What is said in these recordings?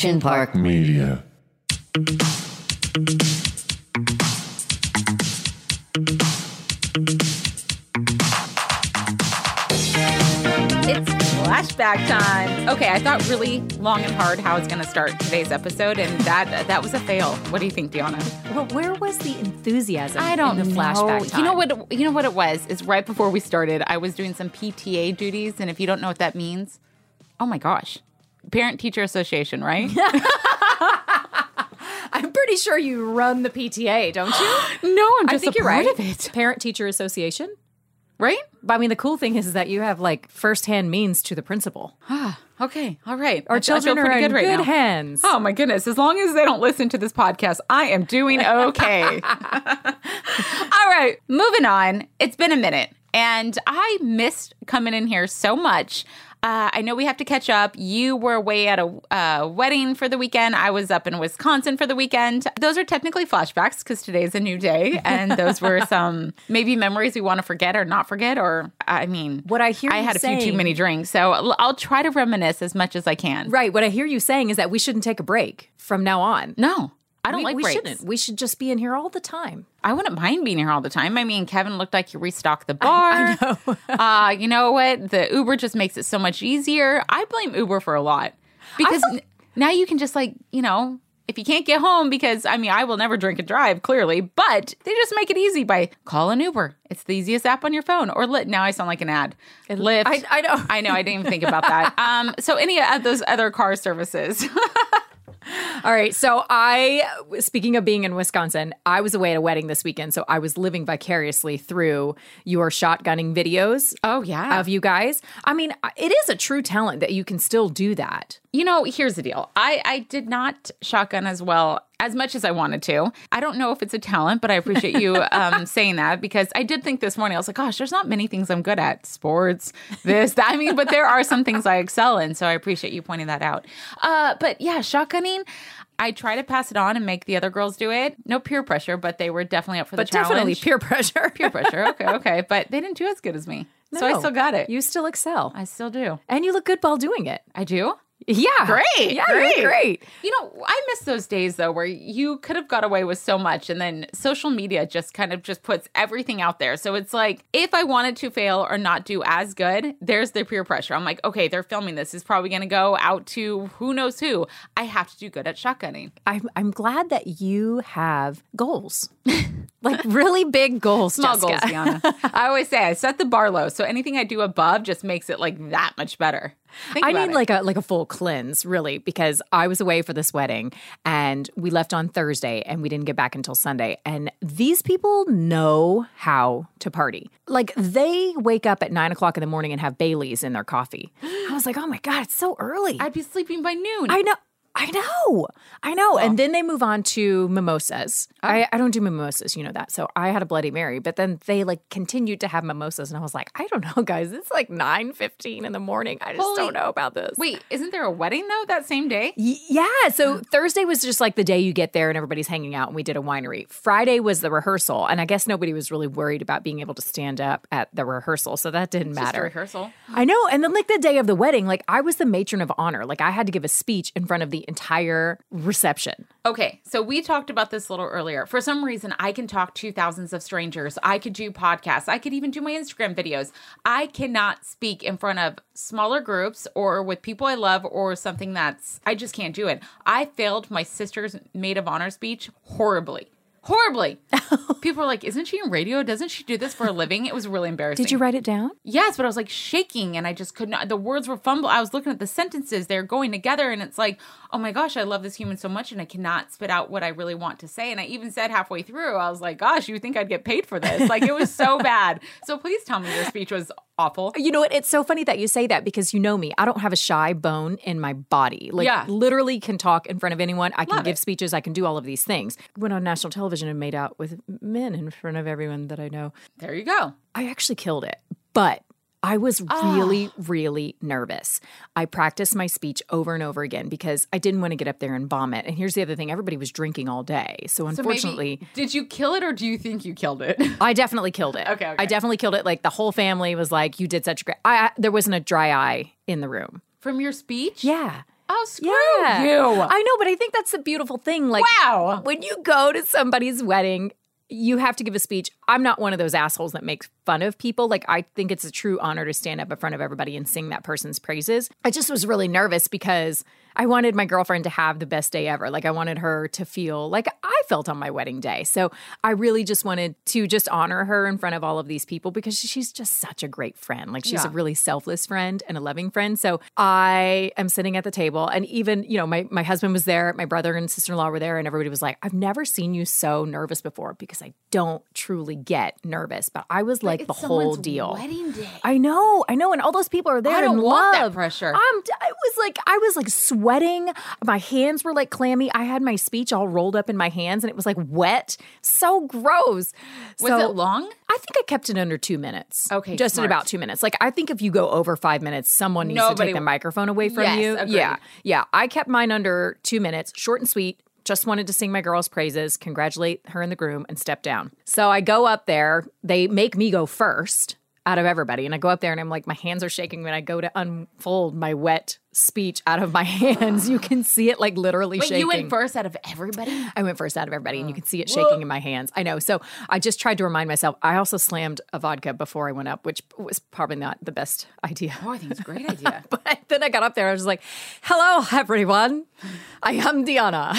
Action Park Media. It's flashback time. Okay, I thought really long and hard how I was going to start today's episode, and that that was a fail. What do you think, DeAnna? Well, where was the enthusiasm? I don't in the know. flashback time? You know what? You know what it was? Is right before we started, I was doing some PTA duties, and if you don't know what that means, oh my gosh, Parent Teacher Association, right? I'm pretty sure you run the PTA, don't you? no, I'm I just think a you're part right. of it, Parent Teacher Association. right? But I mean, the cool thing is, is that you have like firsthand means to the principal. Ah, okay, all right. Our I- I feel children are in good right good hands. Oh my goodness. As long as they don't listen to this podcast, I am doing okay. All right, moving on. It's been a minute, and I missed coming in here so much. Uh, I know we have to catch up. You were away at a uh, wedding for the weekend. I was up in Wisconsin for the weekend. Those are technically flashbacks because today's a new day, and those were some maybe memories we want to forget or not forget. Or I mean, What I hear I had a few too many drinks, so I'll try to reminisce as much as I can. Right. What I hear you saying is that we shouldn't take a break from now on. No, I don't we, like we breaks. shouldn't. We should just be in here all the time. I wouldn't mind being here all the time. I mean, Kevin looked like he restocked the bar. I, know. uh, you know what? The Uber just makes it so much easier. I blame Uber for a lot because n- now you can just like, you know, if you can't get home because I mean, I will never drink and drive clearly, but they just make it easy by call an Uber. It's the easiest app on your phone or Lyft. Now I sound like an ad. Lyft. I- I know. I know. I didn't even think about that. Um, so any of those other car services. All right. So I, speaking of being in Wisconsin, I was away at a wedding this weekend. So I was living vicariously through your shotgunning videos. Oh, yeah. Of you guys. I mean, it is a true talent that you can still do that. You know, here's the deal. I, I did not shotgun as well as much as I wanted to. I don't know if it's a talent, but I appreciate you um, saying that because I did think this morning, I was like, gosh, there's not many things I'm good at sports, this, that. I mean, but there are some things I excel in. So I appreciate you pointing that out. Uh, but yeah, shotgunning. I try to pass it on and make the other girls do it. No peer pressure, but they were definitely up for But the challenge. definitely peer pressure. peer pressure. Okay, okay. But they didn't do as good as me. So I still got it. You still excel. I still do. and you look good while doing it. I do. Yeah. Great. Yeah, great. you're great. You know, I miss those days though where you could have got away with so much and then social media just kind of just puts everything out there. So it's like if I wanted to fail or not do as good, there's the peer pressure. I'm like, okay, they're filming this. It's probably going to go out to who knows who. I have to do good at shotgunning. I'm, I'm glad that you have goals. like really big goals, Small Jessica. goals, Gianna. I always say I set the bar low. So anything I do above just makes it like that much better. I need it. like a like a full cleanse, really, because I was away for this wedding and we left on Thursday and we didn't get back until Sunday. And these people know how to party. Like they wake up at nine o'clock in the morning and have Baileys in their coffee. I was like, oh my god, it's so early. I'd be sleeping by noon. I know. I know. I know. And then they move on to mimosas. I, oh. I don't do mimosas, you know that. So I had a Bloody Mary, but then they like continued to have mimosas. And I was like, I don't know, guys. It's like 9 15 in the morning. I just Holy- don't know about this. Wait, isn't there a wedding though that same day? Y- Yeah. So Thursday was just like the day you get there and everybody's hanging out, and we did a winery. Friday was the rehearsal, and I guess nobody was really worried about being able to stand up at the rehearsal, so that didn't matter. rehearsal. I know. And then, like, the day of the wedding, like, I was the matron of honor. Like, I had to give a speech in front of the entire reception. Okay, so we talked about this a little earlier. For some reason, I can talk to thousands of strangers. I could do podcasts. I could even do my Instagram videos. I cannot speak in front of smaller groups or with people I love or something that's, I just can't do it. I failed my sister's maid of honor speech horribly. Horribly. People were like, isn't she in radio? Doesn't she do this for a living? It was really embarrassing. Did you write it down? Yes, but I was like shaking and I just could not. The words were fumble. I was looking at the sentences, they're going together, and it's like, oh my gosh, I love this human so much, and I cannot spit out what I really want to say. And I even said halfway through, I was like, gosh, you think I'd get paid for this? Like, it was so bad. So please tell me your speech was awful. You know what? It's so funny that you say that because you know me. I don't have a shy bone in my body. Like, Yeah. literally can talk in front of anyone. I can Love give it. speeches. I can do all of these things. Went on national television and made out with men in front of everyone that I know. There you go. I actually killed it, but I was really, ah. really nervous. I practiced my speech over and over again because I didn't want to get up there and vomit. And here's the other thing everybody was drinking all day. So, So unfortunately, maybe, did you kill it or do you think you killed it? I definitely killed it. Okay, okay. I definitely killed it. Like the whole family was like, "You did such a great." I, I there wasn't a dry eye in the room. From your speech? Yeah. Oh, screw Yeah. you. I know, but I think that's the beautiful thing. Like, wow. when you go to somebody's wedding, you have to give a speech. I'm not one of those assholes that makes fun of people. Like, I think it's a true honor to stand up in front of everybody and sing that person's praises. I just was really nervous because I wanted my girlfriend to have the best day ever. Like, I wanted her to feel like I felt on my wedding day. So I really just wanted to just honor her in front of all of these people because she's just such a great friend. Like, she's a really selfless friend and a loving friend. So I am sitting at the table, and even, you know, my, my husband was there, my brother and sister in law were there, and everybody was like, I've never seen you so nervous before because I don't truly get nervous. But I was like the whole deal. Wedding day. I know, I know, and all those people are there. I don't in want that pressure. I'm. I was like, I was like sweating. My hands were like clammy. I had my speech all rolled up in my hands, and it was like wet. So gross. Was So- it long? I think I kept it under two minutes. Okay, just smart. at about two minutes. Like I think if you go over five minutes, someone needs to Nobody- take the microphone away from Yes, you. agreed. Yeah, yeah. I kept mine under two minutes, short and sweet. Just wanted to sing my girl's praises, congratulate her and the groom, and step down. So I go up there. They make me go first out of everybody, and I go up there and I'm like, my hands are shaking when I go to unfold my wet speech out of my hands. You can see it like literally Wait, shaking. you went first out of everybody? I went first out of everybody, and you can see it shaking in my hands. I know. So I just tried to remind myself. I also slammed a vodka before I went up, which was probably not the best idea. Oh, I think it's a great idea. But then I got up there. I was like, "Hello, everyone. I am DeAnna.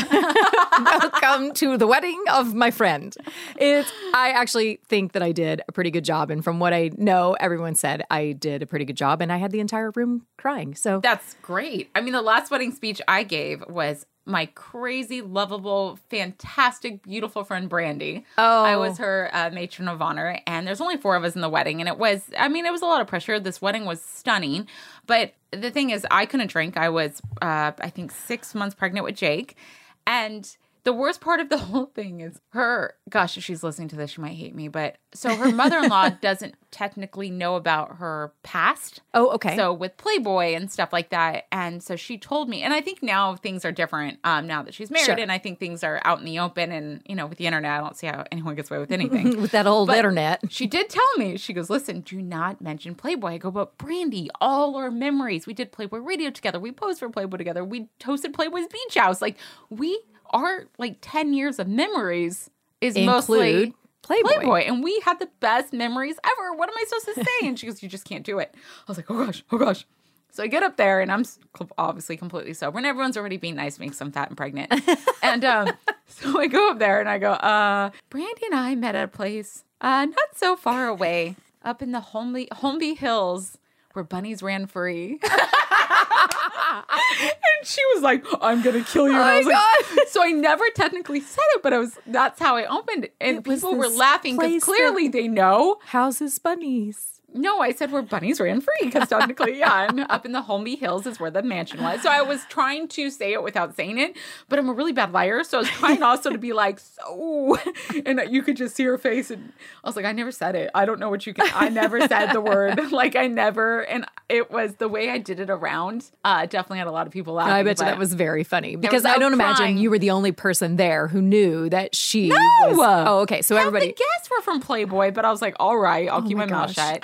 Welcome to the wedding of my friend." It's. I actually think that I did a pretty good job, and from what I know, everyone said I did a pretty good job, and I had the entire room crying. So That's great. I mean, the last wedding speech I gave was my crazy, lovable, fantastic, beautiful friend Brandy. Oh. I was her uh, matron of honor, and there's only four of us in the wedding, and it was, I mean, it was a lot of pressure. This wedding was stunning, but the thing is, I couldn't drink. I was, uh, I think, six months pregnant with Jake, and the worst part of the whole thing is her gosh if she's listening to this she might hate me but so her mother-in-law doesn't technically know about her past oh, okay. so with Playboy and stuff like that, and so she told me, and I think now things are different. Um, now that she's married, Sure. and I think things are out in the open, and you know, with the internet, I don't see how anyone gets away with anything. with that old But- internet. she did tell me, she goes, "Listen, do not mention Playboy." I go, "But Brandy, all our memories. We did Playboy Radio together. We posed for Playboy together. We toasted Playboy's Beach House. Like we are like ten years of memories is mostly." Playboy. Playboy, and we had the best memories ever. What am I supposed to say? And she goes, "You just can't do it." I was like, "Oh gosh, oh gosh." So I get up there, and I'm obviously completely sober, and everyone's already being nice to me because I'm fat and pregnant. and um, so I go up there, and I go, "Uh, Brandy and I met at a place uh, not so far away, up in the Holmby Holmby Hills." Where bunnies ran free. and she was like, I'm gonna kill you. And I Oh was my like, so I never technically said it, but I was that's how I opened it. And It people were laughing because clearly they know. Houses bunnies. No, I said where bunnies ran free because technically, yeah, and up in the Holmby Hills is where the mansion was. So I was trying to say it without saying it, but I'm a really bad liar. So I was trying also to be like, so, and you could just see her face. And I was like, I never said it. I don't know what you can, I never said the word. Like, I never, and it was the way I did it around, uh, definitely had a lot of people laughing. I bet you that was very funny because was I don't imagine you were the only person there who knew that she was. Oh, okay. So Half everybody. the guests were from Playboy, but I was like, all right, I'll keep my my, mouth shut.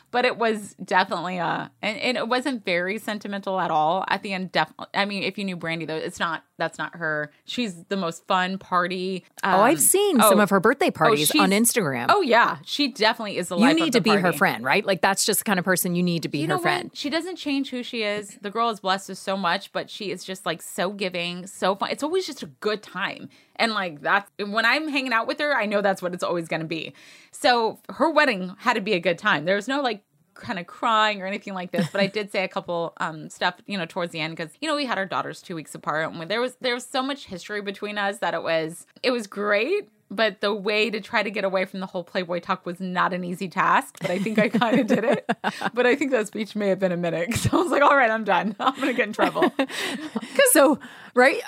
But it was definitely a and, and it wasn't very sentimental at all. At the end, definitely. I mean, if you knew Brandy though, it's not. That's not her. She's the most fun party. Oh, um, I've seen some oh, of her birthday parties she's- on Instagram. Oh yeah, she definitely is the. you need to be her friend, right? Like that's just the kind of person you need to be You her know friend. what? She doesn't change who she is. The girl is blessed with so much, but she is just like so giving, so fun. It's always just a good time. And like that's when I'm hanging out with her, I know that's what it's always going to be. So her wedding had to be a good time. There was no like kind of crying or anything like this, but I did say a couple um stuff, you know, towards the end because you know we had our daughters 2 weeks apart and there was there was so much history between us that it was it was great. But the way to try to get away from the whole Playboy talk was not an easy task. But I think I kind of did it. But I think that speech may have been a minute. So I was like, all right, I'm done. I'm going to get in trouble. so, right?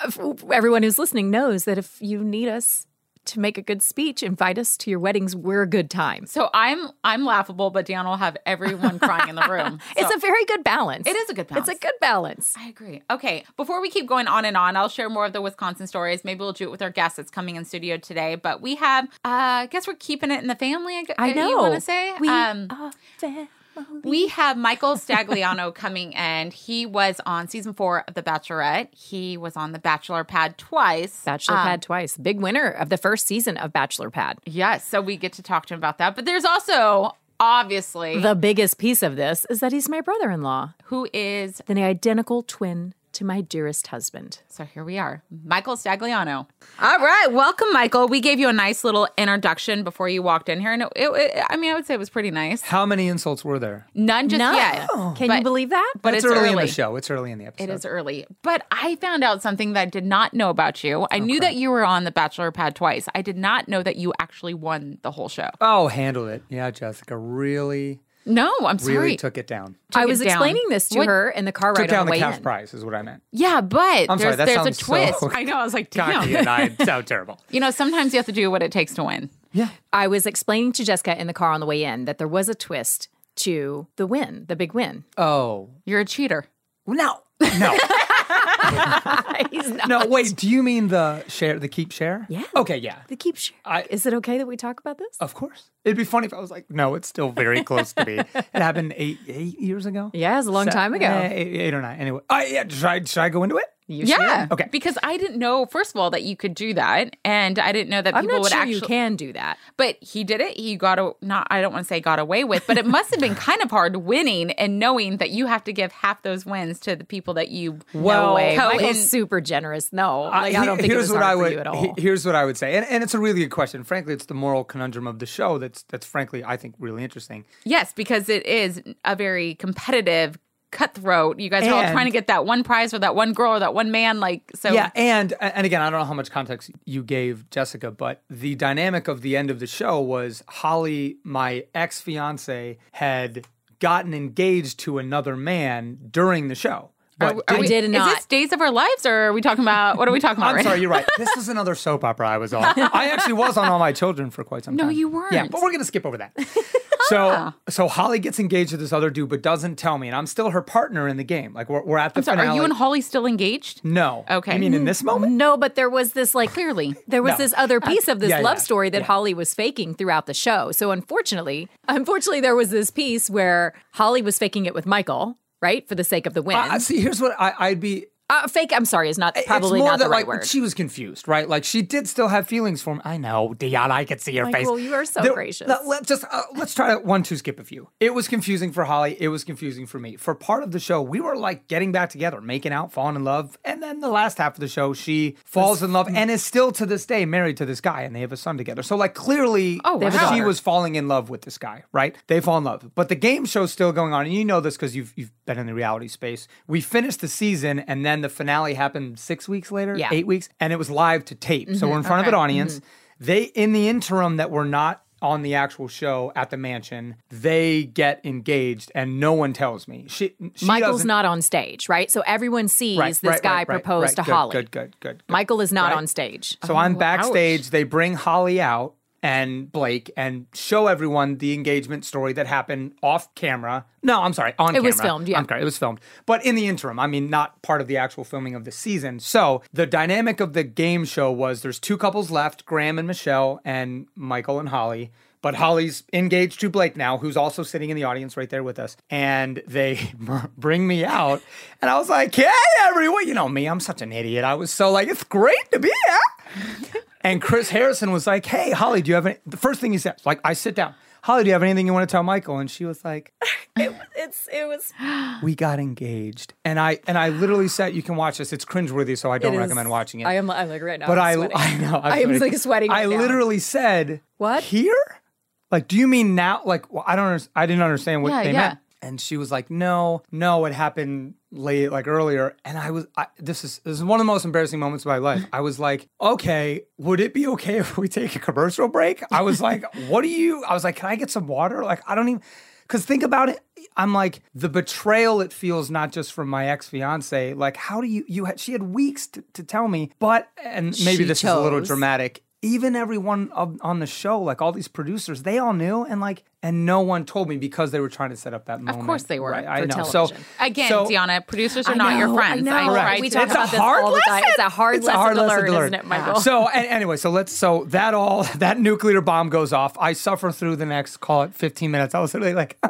Everyone who's listening knows that if you need us to make a good speech, invite us to your weddings. We're a good time. So I'm I'm laughable, but Dan will have everyone crying in the room. It's a very good balance. It is a good balance. It's a good balance. I agree. Okay, before we keep going on and on, I'll share more of the Wisconsin stories. Maybe we'll do it with our guest that's coming in studio today. But we have, uh, I guess we're keeping it in the family. I, I know. You want to say? we um, are family. We have Michael Stagliano coming and he was on season four of The Bachelorette. He was on The Bachelor Pad twice. Bachelor Um, Pad twice. Big winner of the first season of Bachelor Pad. Yes, so we get to talk to him about that. But there's also obviously The biggest piece of this is that he's my brother in law, who is the identical twin to my dearest husband. So here we are, Michael Stagliano. All right, welcome, Michael. We gave you a nice little introduction before you walked in here, and it, it, it- I mean, I would say it was pretty nice. How many insults were there? None just None. yet. Oh. Can But- you believe that? But it's, it's early, in the show. It's early in the episode. It is early, but I found out something that I did not know about you. I knew that you were on the Bachelor Pad twice. I did not know that you actually won the whole show. Oh, handled it. Yeah, Jessica really, No, I'm really sorry. took it down. I it was down. explaining this to What- her in the car Took ride down on the the way cash in. prize is what I meant. yeah, but I'm there's sorry, that there's a sounds so twist. I know. I was like, Cocky damn. and I sound terrible. You know, sometimes you have to do what it takes to win. Yeah. I was explaining to Jessica in the car on the way in that there was a twist to the win, the big win. Oh You're a cheater. no, no, He's not. no. Wait, do you mean the share, the keep share? Yeah. Okay, yeah. The keep share. I- Is it okay that we talk about this? Of course. It'd be funny if I was like, no, it's still very close to me. It happened eight eight years ago. Yeah, it was a long Se- time ago. eh, eight, eight or nine. Anyway, uh, yeah. Should I, should I go into it? You Yeah. should. Okay. Because I didn't know, first of all, that you could do that, and I didn't know that I'm people not would sure actually. you can do that. But he did it. He got a not. I don't want to say got away with, but it must have been kind of hard winning and knowing that you have to give half those wins to the people that you. Well, no way. Co- Michael's and- super generous. No, like, Uh, I don't think it here's was what hard I for would, you at all. he- Here's what I would say, and, and it's a really good question. Frankly, it's the moral conundrum of the show. That's that's frankly, I think, really interesting. Yes, because it is a very competitive, cutthroat. You guys are all trying to get that one prize for that one girl or that one man. Like so. Yeah, and uh, and again, I don't know how much context you gave Jessica, but the dynamic of the end of the show was Holly, my ex fiance, had gotten engaged to another man during the show. But Are I we- did not. Is this Days of Our Lives, or are we talking about what are we talking about? I'm right sorry, now? you're right. This is another soap opera I was on. I actually was on All My Children for quite some No, time. No, you weren't. Yeah, but we're gonna skip over that. So, so Holly gets engaged to this other dude, but doesn't tell me, and I'm still her partner in the game. Like we're, we're at the I'm sorry. finale. Are you and Holly still engaged? no. Okay. You mean in this moment? no, but there was this like Clearly. there was No. this other piece of this yeah, love yeah, story that yeah. Holly was faking throughout the show. So unfortunately, unfortunately, there was this piece where Holly was faking it with Michael, right, for the sake of the win. Uh, see, here's what I, I'd be. Uh, fake. I'm sorry, is not probably more not that the right like word. she was confused, right? Like she did still have feelings for him. I know, Dion. I could see your face. you are so There- gracious. let- Let's just uh, let's try to one two skip a few. It was confusing for Holly. It was confusing for me. For part of the show, we were like getting back together, making out, falling in love, and then the last half of the show, she falls in love and is still to this day married to this guy, and they have a son together. So like clearly, Oh, a she was falling in love with this guy, right? They fall in love, but the game show's still going on, and you know this because you've you've been in the reality space. We finished the season, and then the finale happened six weeks later, Yeah. eight weeks, and it was live to tape. So we're in front of an mm-hmm. Okay. audience. Mm-hmm. They in the interim that were not on the actual show at the mansion, they get engaged, and no one tells me. She, she Michael's doesn't- on stage, right? So everyone sees Right, this right, guy right, right, propose right. to Good, Holly. Good, good, good. good. Michael is not Right. on stage. So I'm Oh, backstage. ouch. They bring Holly out and Blake and show everyone the engagement story that happened off camera. No, I'm sorry, on camera. It was filmed, yeah. I'm sorry, it was filmed. But in the interim, I mean, not part of the actual filming of the season. So the dynamic of the game show was there's two couples left, Graham and Michelle, and Michael and Holly. But Holly's engaged to Blake now, who's also sitting in the audience right there with us. And they bring me out. And I was like, hey, everyone. You know me, I'm such an idiot. I was so like, it's great to be here. And Chris Harrison was like, "Hey, Holly, do you have any?" The first thing he said, like, I sit down. Holly, do you have anything you want to tell Michael? And she was like, it, It's it was "We got engaged." And I and I literally said, "You can watch this. It's cringeworthy, so I don't it is- recommend watching it." I am I'm like right now. but I'm I, sweating. I know, I'm I am sweating. like sweating. I right now. literally said, What? here?" Like, do you mean now? Like, well, I don't. under- I didn't understand what Yeah, they yeah. meant. And she was like, "No, no, it happened late, like earlier." And I was, I, this is this is one of the most embarrassing moments of my life. I was like, "Okay, would it be okay if we take a commercial break?" I was like, "What do you?" I was like, "Can I get some water?" Like, I don't even. Because think about it, I'm like the betrayal it feels not just from my ex fiance. Like, how do you you had she had weeks to, to tell me, but and maybe She this is a little dramatic. Even everyone on the show, like all these producers, they all knew, and like and no one told me because they were trying to set up that moment. Of course they were, Right, I know. television. So Again, so, DeAnna, producers are I not your friends. I know. tried Right. We to- talk it's about a this hard all the time. It's a hard It's lesson a hard to lesson learn, to learn. isn't it, Michael? So and, anyway, so let's so that all that nuclear bomb goes off. I suffer through the next call it 15 minutes. I was literally like,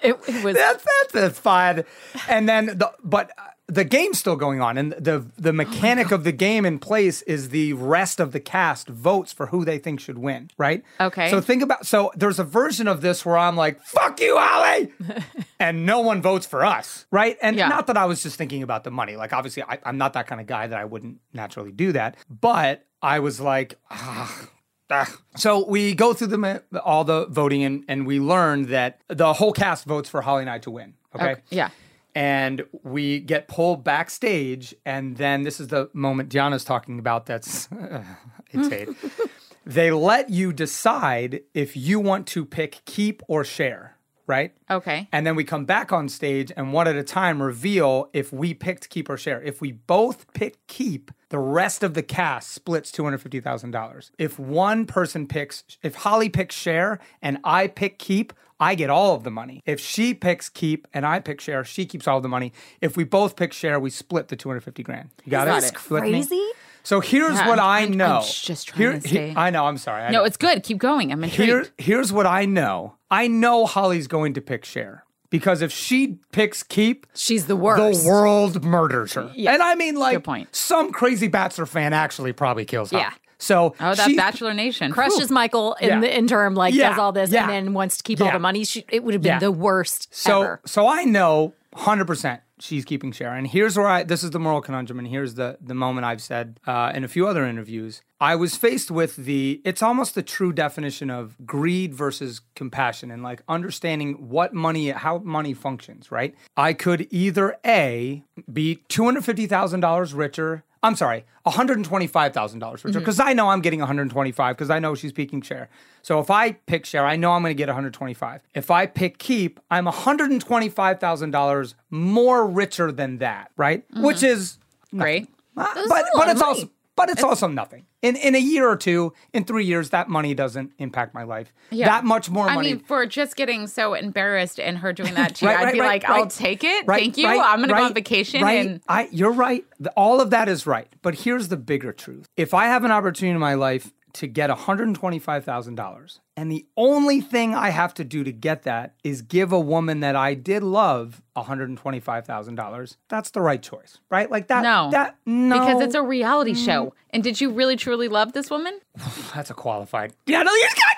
It, it was that's that's that's fine. And then the but uh, the game's still going on, and the the mechanic of the game in place is the rest of the cast votes for who they think should win. Right. Okay. So think about so there's a version of this where I'm like, "Fuck you, Holly," and no one votes for us. Right. And Yeah. not that I was just thinking about the money. Like obviously, I, I'm not that kind of guy that I wouldn't naturally do that. But I was like. ah. Ah. So we go through the all the voting and, and we learn that the whole cast votes for Holly and I to win. Okay. Okay, yeah. And we get pulled backstage, and then this is the moment DeAnna's talking about. That's it's hate. they let you decide if you want to pick keep or share, right? Okay. And then we come back on stage and one at a time reveal if we picked keep or share. If we both pick keep, the rest of the cast splits $250,000. If one person picks, if Holly picks share and I pick keep, I get all of the money. If she picks keep and I pick share, she keeps all the money. If we both pick share, we split the 250 grand. You got Isn't it? this You with me? crazy? So here's Yeah, what I I'm- I'm know. just trying to stay- I know, I'm sorry. I No, know. it's good. Keep going. I'm intrigued. Here, here's what I know. I know Holly's going to pick share because if she picks keep, she's the worst. the world murders her. And I mean, like, point. some crazy Bachelor fan actually probably kills her. Yeah. So oh, that she- Bachelor Nation. crushes Michael in Yeah. the interim, like Yeah, does all this yeah. and then wants to keep all the money. She, it would have been Yeah. the worst So ever. so I know 100% she's keeping share. And here's where I this is the moral conundrum and here's the the moment I've said uh, in a few other interviews. I was faced with the it's almost the true definition of greed versus compassion and like understanding what money how money functions, right? I could either A be $250,000 richer I'm sorry, $125,000 richer because I know I'm getting 125 because I know she's peaking share. So if I pick share, I know I'm going to get 125. If I pick keep, I'm $125,000 more richer than that, right? Which is Great. uh, but but it's money. also but it's also nothing. In in a year or two, in 3 years that money doesn't impact my life. Yeah. That much more I money. mean, for just getting so embarrassed and her doing that to you, Right, I'd right, be right, like, I'll take it. Thank you. I'm going to go on vacation. Right. And I, you're right. All of that is right. But here's the bigger truth. If I have an opportunity in my life to get $125,000, and the only thing I have to do to get that is give a woman that I did love $125,000, that's the right choice, right? Like that. No. That, no. because it's a reality Mm. show. And did you really truly love this woman? That's a qualified. Yeah, no, you guys,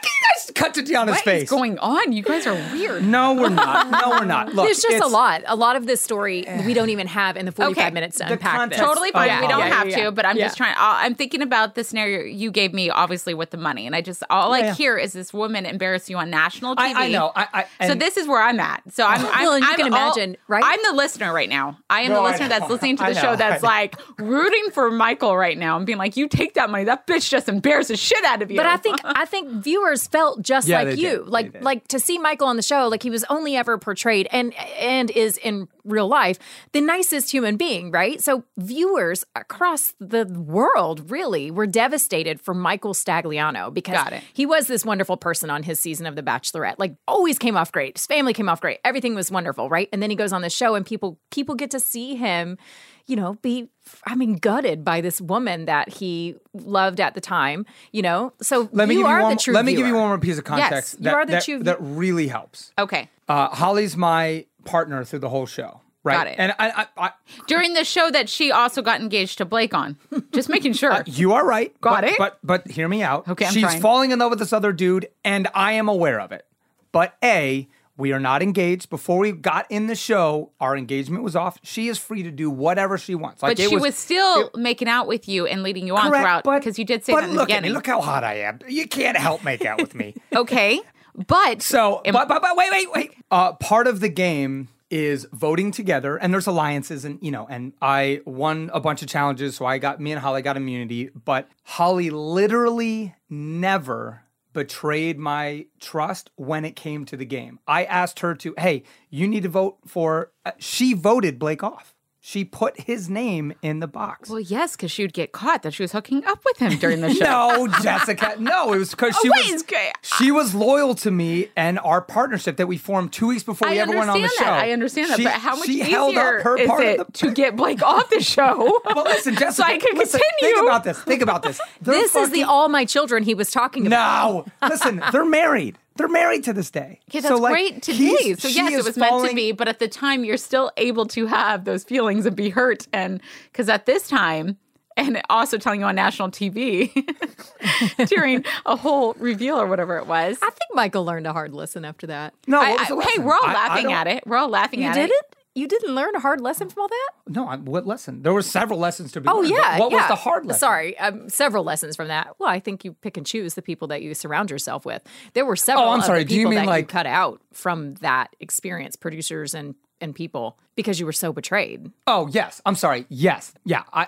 you guys cut to DeAnna's What face. What is going on? You guys are weird. no, we're not. No, we're not. Look, There's just a lot. A lot of this story we don't even have in the 45 Okay. minutes to The unpack context- this. Totally fine. Yeah, we don't yeah, have yeah, to, but I'm yeah. just trying. I- I'm thinking about the scenario you gave me, obviously with the money, and I just all I yeah. hear is this woman embarrass you on national TV. I, I know. I, I, so this is where I'm at. So I'm. I'm Well, and you I'm can all- imagine, right? I'm the listener right now. I am No, the listener that's listening to the know. show that's like rooting for Michael right now and being like, "You take that money. That bitch just embarrasses shit out of you." But I think I think viewers felt just Yeah, like you. did. Like like to see Michael on the show, like he was only ever portrayed and and is in real life the nicest human being, right? So viewers across the world really were devastated for Michael Stagliano because he was this wonderful person on his season of The Bachelorette. Like always came off great. His family came off great. Everything was wonderful, right? And then he goes on the show and people people get to see him, you know, be I mean gutted by this woman that he loved at the time, you know. So let me you give you are one. the true let me give you one more piece of context. you that, are the that, true- that really helps. okay. Uh, Holly's my partner through the whole show. Right. Got it. And I, I, I, During the show that she also got engaged to Blake on, just making sure. you are right. Got but, it. But but hear me out. Okay, I'm She's trying. falling in love with this other dude, and I am aware of it. But a, we are not engaged. Before we got in the show, our engagement was off. She is free to do whatever she wants. Like but it she was, still making out with you and leading you on correct, throughout because you did say but that in the look at me. Look how hot I am. You can't help make out with me. okay, but So, Am- but, but, but wait, wait, wait. Uh, part of the game is voting together, and there's alliances, and you know, and I won a bunch of challenges, so I got me and Holly got immunity, but Holly literally never betrayed my trust when it came to the game. I asked her to, hey, you need to vote for. Uh, she voted Blake off. She put his name in the box. Well, yes, because she would get caught that she was hooking up with him during the show. No, Jessica. No, it was because oh, she Oh, wait, was okay. she was loyal to me and our partnership that we formed two weeks before we I ever went on the understand show. that. I understand that. But how much she easier held up her is part it the to get Blake off the show? Well, listen, Jessica. I can listen, continue. Think about this. Think about this. They're This is the all my children he was talking about. No, listen. They're married. They're married to this day. Okay, So, that's like, great today. he's- So yes, it was meant to be, but at the time you're still able to have those feelings and be hurt and because at this time and also telling you on national TV during a whole reveal or whatever it was. I think Michael learned a hard lesson after that. No, I- what was the I- hey, we're all I- I laughing don't- at it. We're all laughing You at did it. You didn't learn a hard lesson from all that? No, I, what lesson? There were several lessons to be. Oh learned, yeah. What was the hard lesson? Sorry, um, several lessons from that. Well, I think you pick and choose the people that you surround yourself with. There were several. Oh, I'm sorry, do you mean like- cut out from that experience, producers and and people, because you were so betrayed? Oh yes. I'm sorry. Yes. Yeah. I.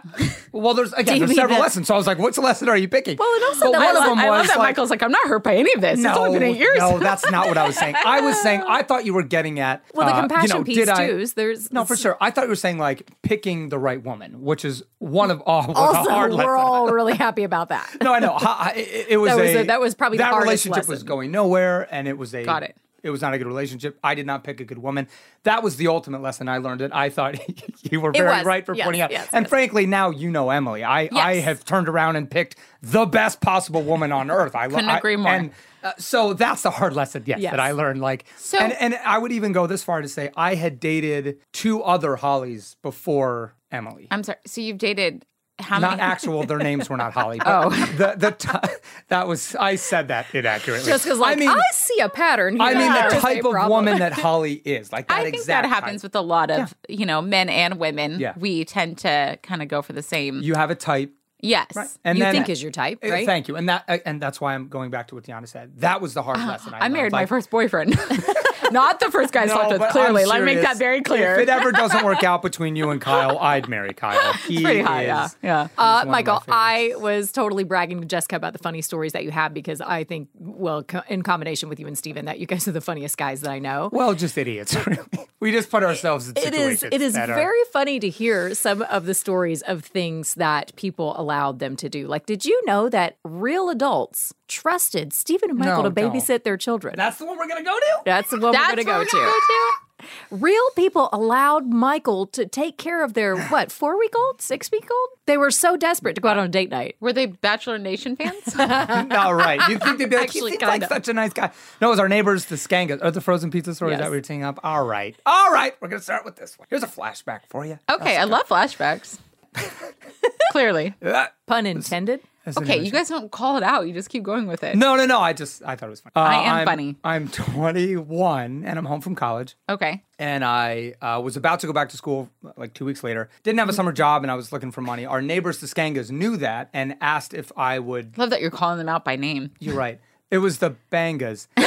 Well, there's again. There's several that- lessons. So I was like, "What's the lesson are you picking?" Well, and also that one was- of them I was love that like, Michael's like, I'm not hurt by any of this. it's only been eight years. No, that's not what I was saying. I was saying I thought you were getting at Well, the uh, compassion you know, piece I- too. Is there's No, for sure. I thought you were saying like picking the right woman, which is one of all Also, we're lesson. all really happy about that. No, I know. It, it was That was a, a- that was probably that relationship was going nowhere, and it was a Got it. It was not a good relationship. I did not pick a good woman. That was the ultimate lesson I learned. It. I thought you were very right for Yes, pointing out. yes, and yes. frankly, now you know Emily. I I have turned around and picked the best possible woman on earth. I Couldn't I- agree more. And uh, so that's the hard lesson, yes, Yes. that I learned. Like, So- and and I would even go this far to say I had dated two other Hollies before Emily I'm sorry. So you've dated how not many? actual. Their names were not Holly. But Oh. the the t- that was I said that inaccurately. Just because, like, I, I see a pattern here. I mean There the type of problem. woman that Holly is, like that I think that happens type. with a lot of you know men and women. Yeah. We tend to kind of go for the same. You have a type, yes. and you then think is your type, Uh, right? Thank you, and that uh, and that's why I'm going back to what DeAnna said. That was the hard lesson. I, I married my first boyfriend, not the first guy I no, slept with. Clearly, let me make that very clear. If it ever doesn't work out between you and Kyle, I'd marry Kyle. He pretty high, is, yeah, yeah. Uh, one of my Michael, I was totally bragging to Jessica about the funny stories that you have because I think, well, co- in combination with you and Stephen, that you guys are the funniest guys that I know. Well, just idiots. Really. We just put ourselves in It situations. is. It is that are- very funny to hear some of the stories of things that people allowed them to do. Like, did you know that real adults trusted Stephen and Michael No, to don't. babysit their children? That's the one we're gonna go to. That's the one That's we're going to go we're to. gonna go Real people allowed Michael to take care of their what four week old, six week old. They were so desperate to go out on a date night. Were they Bachelor Nation fans? no, right. You think they'd be like, Actually, he seems like kinda. such a nice guy. No, it was our neighbors, the Skangas, or the frozen pizza store. Is Yes. that what you're teeing up? All right. All right. We're going to start with this one. Here's a flashback for you. okay, I love flashbacks. Clearly. Pun intended. Okay, you guys don't call it out. You just keep going with it. No, no, no. I just, I thought it was funny. Uh, I am I'm- funny. I'm 21 and I'm home from college. Okay. and I uh, was about to go back to school like two weeks later. Didn't have a summer job, and I was looking for money. Our neighbors, the Skangas, knew that and asked if I would. Love that you're calling them out by name. You're right. It was the Bangas. the,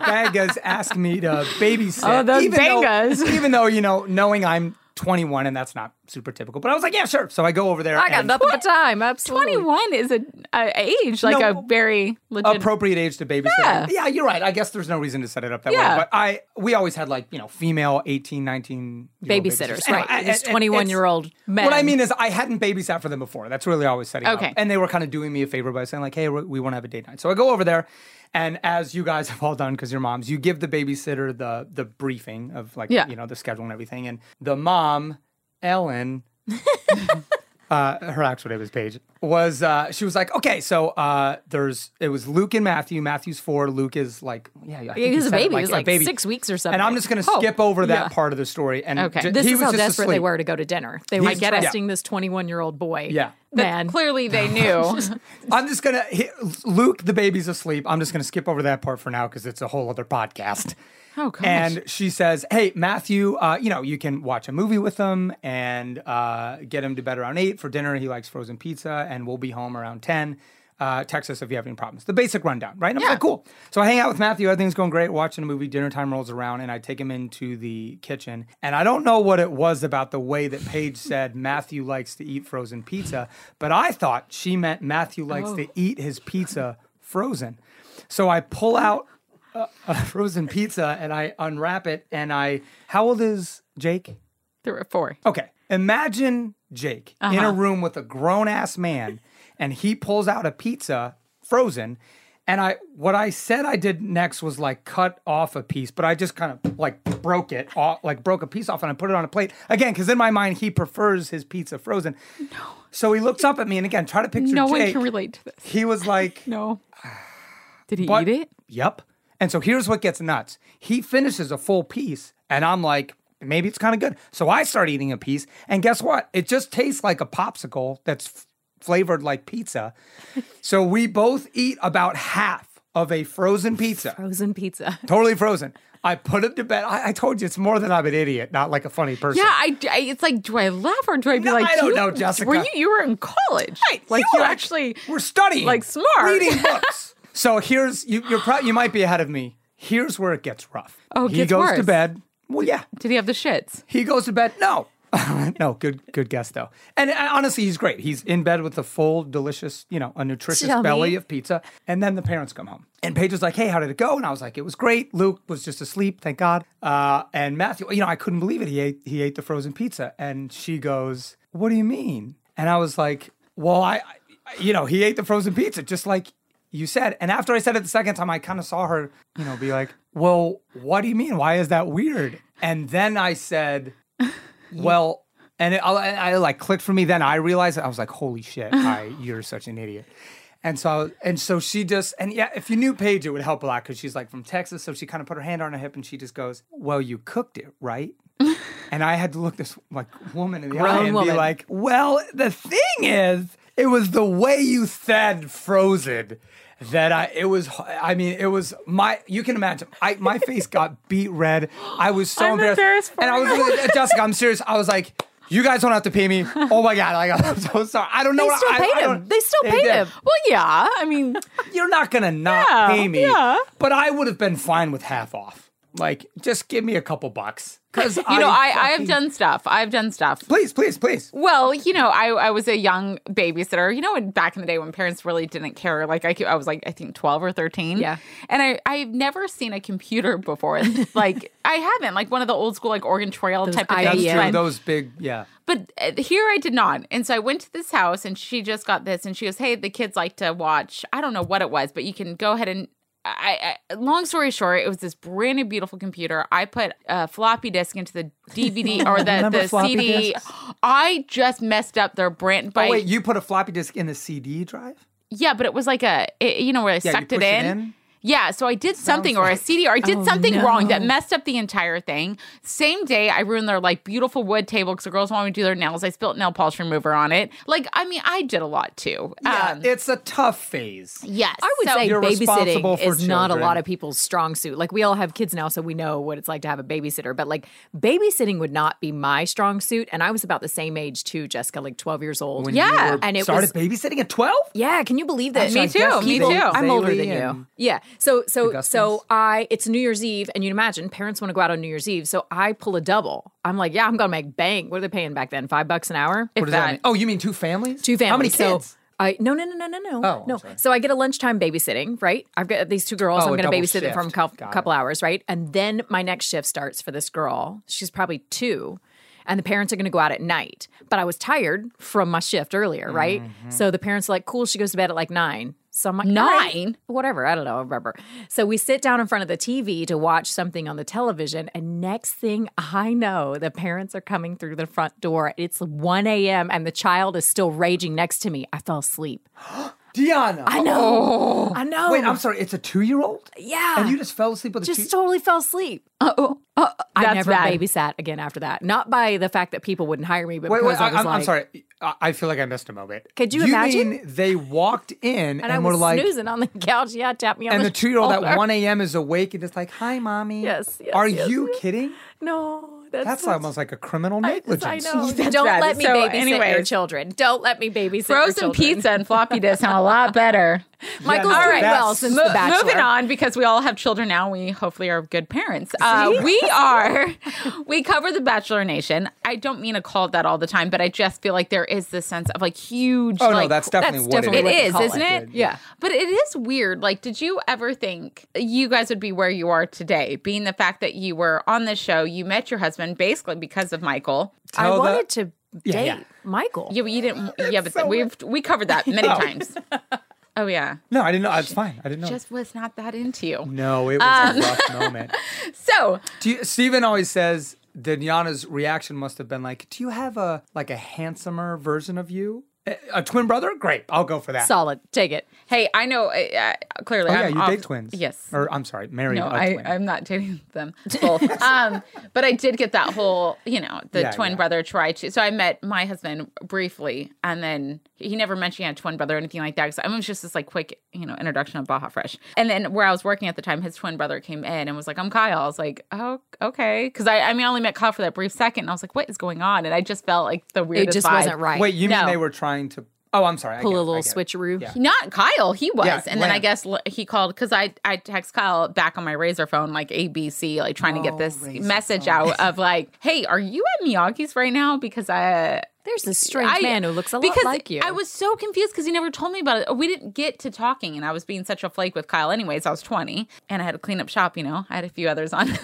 Bangas asked me to babysit. Oh, those even though- Bangas. even though you know, knowing I'm 21 and that's not super typical, but I was like, yeah, sure. So I go over there. I got and- nothing but time. Absolutely. 21 is a, a age, like No, a very legit. appropriate age to babysit. Yeah. Yeah. you're right. I guess there's no reason to set it up that Yeah. way. But I we always had like, you know, female 18, 19 year old Babysitters, right. I- and- and 21 year old it's- men. What I mean is I hadn't babysat for them before. That's really always setting Okay. up. And they were kind of doing me a favor by saying like, hey, we want to have a date night. So I go over there and as you guys have all done because you're moms, you give the babysitter the the briefing of like, Yeah. you know, the schedule and everything. And the mom, Ellen, uh, her actual name is Paige, was uh, she was like, okay, so uh, there's it was Luke and Matthew. Matthew's four. Luke is like, yeah, I think he was a said it, baby. he was like baby. six weeks or something. And I'm just gonna Oh, skip over that yeah. part of the story. And Okay. ju- This he is was how just desperate they asleep. were to go to dinner. They were He's- get it. trusting this 21 year old boy. Yeah. Man. Clearly, they knew. I'm just gonna he, Luke, the baby's asleep. I'm just gonna skip over that part for now because it's a whole other podcast. Oh, gosh. And she says, "Hey, Matthew, uh, you know you can watch a movie with him and uh, get him to bed around eight for dinner. He likes frozen pizza, and we'll be home around ten. Uh, text us if you have any problems. The basic rundown, right? And I'm Yeah. like, cool. So I hang out with Matthew. Everything's going great. Watching a movie. Dinner time rolls around, and I take him into the kitchen. And I don't know what it was about the way that Paige said Matthew likes to eat frozen pizza, but I thought she meant Matthew likes to eat his pizza frozen. So I pull out a frozen pizza and I unwrap it and I how old is Jake? There were four. Okay. Imagine Jake in Uh-huh. a room with a grown ass man and he pulls out a pizza frozen. And I what I said I did next was like cut off a piece, but I just kind of like broke it off, like broke a piece off and I put it on a plate. Again, because in my mind he prefers his pizza frozen. No. So he looks up at me and again, try to picture No one Jake. can relate to this. he was like, No. Did he eat it? Yep. And so here's what gets nuts. He finishes a full piece, and I'm like, maybe it's kind of good. So I start eating a piece, and guess what? It just tastes like a popsicle that's f- flavored like pizza. so we both eat about half of a frozen pizza, Frozen pizza. totally frozen. I put him to bed. I, I told you it's more than I'm an idiot, not like a funny person. Yeah, I, I- It's like, do I laugh or do I be No, like, I don't you- know, Jessica. Were you? You were in college, Like you, are- actually. we're studying, like, smart. reading books. So here's you. You're pro- you might be ahead of me. Here's where it gets rough. Oh, it he gets goes to bed. Well, yeah, Did he have the shits? He goes to bed. No, no. Good, good guess though. And uh, honestly, he's great. He's in bed with a full, delicious, you know, a nutritious belly of pizza. And then the parents come home, and Paige was like, "Hey, how did it go?" And I was like, "It was great." Luke was just asleep, thank God. Uh, and Matthew, you know, I couldn't believe it. He ate, he ate the frozen pizza, and she goes, "What do you mean?" And I was like, "Well, I, I you know, he ate the frozen pizza, just like." You said, and after I said it the second time, I kind of saw her, you know, be like, "Well, what do you mean? Why is that weird?" And then I said, well, and it, I, I like clicked for me. Then I realized it. I was like, "Holy shit! I, you're such an idiot." And so, and so she just, and yeah, if you knew Paige, it would help a lot because she's like from Texas. So she kind of put her hand on her hip and she just goes, "Well, you cooked it, right?" and I had to look this like woman in the eye Grown and be like, "Well, the thing is, it was the way you said frozen." That I, it was, I mean, it was my, you can imagine, I, my face got beat red. I was so I'm embarrassed. embarrassed and I was, like, Jessica, I'm serious. I was like, you guys don't have to pay me. Oh my God. Like, I'm so sorry. I don't know. They what- still I, paid I him. They still paid did. him. Well, yeah. I mean, You're not going to not Yeah, pay me. yeah. But I would have been fine with half off. Like, just give me a couple bucks. Because you know, I, I have done stuff. I've done stuff. Please, please, please. Well, you know, I, I was a young babysitter. You know, back in the day when parents really didn't care. Like I, I was like I think twelve or thirteen. Yeah. and I I've never seen a computer before. like I haven't like one of the old school like Oregon Trail type of things. Yeah. Those big, yeah. But uh, here I did not. And so I went to this house and she just got this and she goes, Hey, the kids like to watch, I don't know what it was, but you can go ahead and. I, I long story short, it was this brand new beautiful computer. I put a floppy disk into the DVD or the, the CD. disks? I just messed up their brand oh, by Oh, wait, you put a floppy disk in the CD drive? yeah, but it was like a it, you know where I Yeah, you sucked it in. it in? Yeah, so I did something or a like- CD or I did Oh, something wrong that messed up the entire thing. Same day, I ruined their like beautiful wood table because the girls wanted me to do their nails. I spilt nail polish remover on it. Like, I mean, I did a lot too. Yeah, Um, it's a tough phase. yes, I would So- say babysitting for is not a lot of people's strong suit. Like we all have kids now, so we know what it's like to have a babysitter. But like babysitting would not be my strong suit. And I was about the same age too, Jessica, like twelve years old. When Yeah. you were- And it started was- babysitting at 12? Yeah, can you believe that? Me too, guess me too. I'm older than you. and- Yeah. So so Augustins. so I it's New Year's Eve and you'd imagine parents want to go out on New Year's Eve. So I pull a double. I'm like, yeah, I'm gonna make bank. What are they paying back then? Five bucks an hour? if What does that that. mean? Oh, you mean two families? Two families. How many So kids? I no no no no no no Oh, no. So I get a lunchtime babysitting, right? I've got these two girls. Oh, I'm going to babysit them for a couple, couple hours, right? And then my next shift starts for this girl. She's probably two, and the parents are going to go out at night. But I was tired from my shift earlier, right? Mm-hmm. So the parents are like, "Cool." She goes to bed at like nine. So I'm like, "All right." Nine? whatever. I don't know. I remember. So we sit down in front of the TV to watch something on the television, and next thing I know, the parents are coming through the front door. It's 1 a.m. and the child is still raging next to me. I fell asleep. DeAnna. I know. Oh. I know. Wait, I'm sorry. It's a two year old? Yeah. And you just fell asleep with a just two totally fell asleep. Uh, oh, oh, I never bad. babysat again after that. Not by the fact that people wouldn't hire me, but Wait, wait, because I I, was am like, sorry. I, I feel like I missed a moment. Could you imagine? mean they walked in and, And I were like, snoozing on the couch. Yeah, tap me on the channel? and the the two year old at 1 a.m. is awake and just like, hi, mommy. Yes, yes, Are yes, you yes. kidding? No, that's, That's such- almost like a criminal negligence. I know. That's Don't bad. let me So babysit your children. Don't let me babysit your Frozen children. pizza and floppy disk sound a lot better. Michael's no, doing well since Mo- the Bachelor. Moving on, because we all have children now. We hopefully are good parents. Uh, we are. We cover the Bachelor Nation. I don't mean to call it that all the time, but I just feel like there is this sense of like huge. Oh no, that's definitely that's what definitely It what they is, call isn't it. it? Yeah. But it is weird. Like, did you ever think you guys would be where you are today? Being the fact that you were on this show, you met your husband basically because of Michael. I Tell the- wanted to date yeah. Michael. Yeah, but you didn't. Yeah, but we've we covered that many times. Oh yeah, No, I didn't know. It's fine. I didn't know. just was not that into you. no, it was Um, a rough moment. So Do you, Stephen always says DeAnna's reaction must have been like, "Do you have a like a handsomer version of you? A, a twin brother? Great, I'll go for that." Solid. Take it. Hey, I know uh, uh, clearly. oh yeah, I'm you off- date twins. Yes. Or I'm sorry, married no, a I, twin. I'm not dating them both. um, but I did get that whole, you know, the Yeah, twin yeah. brother try to. So I met my husband briefly, and then he never mentioned he had a twin brother or anything like that. Because I was just this like quick, you know, introduction of Baja Fresh. And then where I was working at the time, his twin brother came in and was like, "I'm Kyle." I was like, "Oh, okay," because I, I mean, I only met Kyle for that brief second, and I was like, "What is going on?" And I just felt like the It weirdest. just vibe. wasn't right. Wait, you mean they were trying to? Oh, I'm sorry. I Pull get a it, I little get switcheroo. Yeah. Not Kyle, he was, Yeah, and then I guess he called because I I text Kyle back on my Razr phone like ABC, like trying to get Oh, this message phone. out of like, hey, are you at Miyagi's right now? Because I There's this strange I- man who looks a lot like you. I was so confused because he never told me about it. We didn't get to talking, and I was being such a flake with Kyle. Anyways, I was 20, and I had to clean up shop. You know, I had a few others on.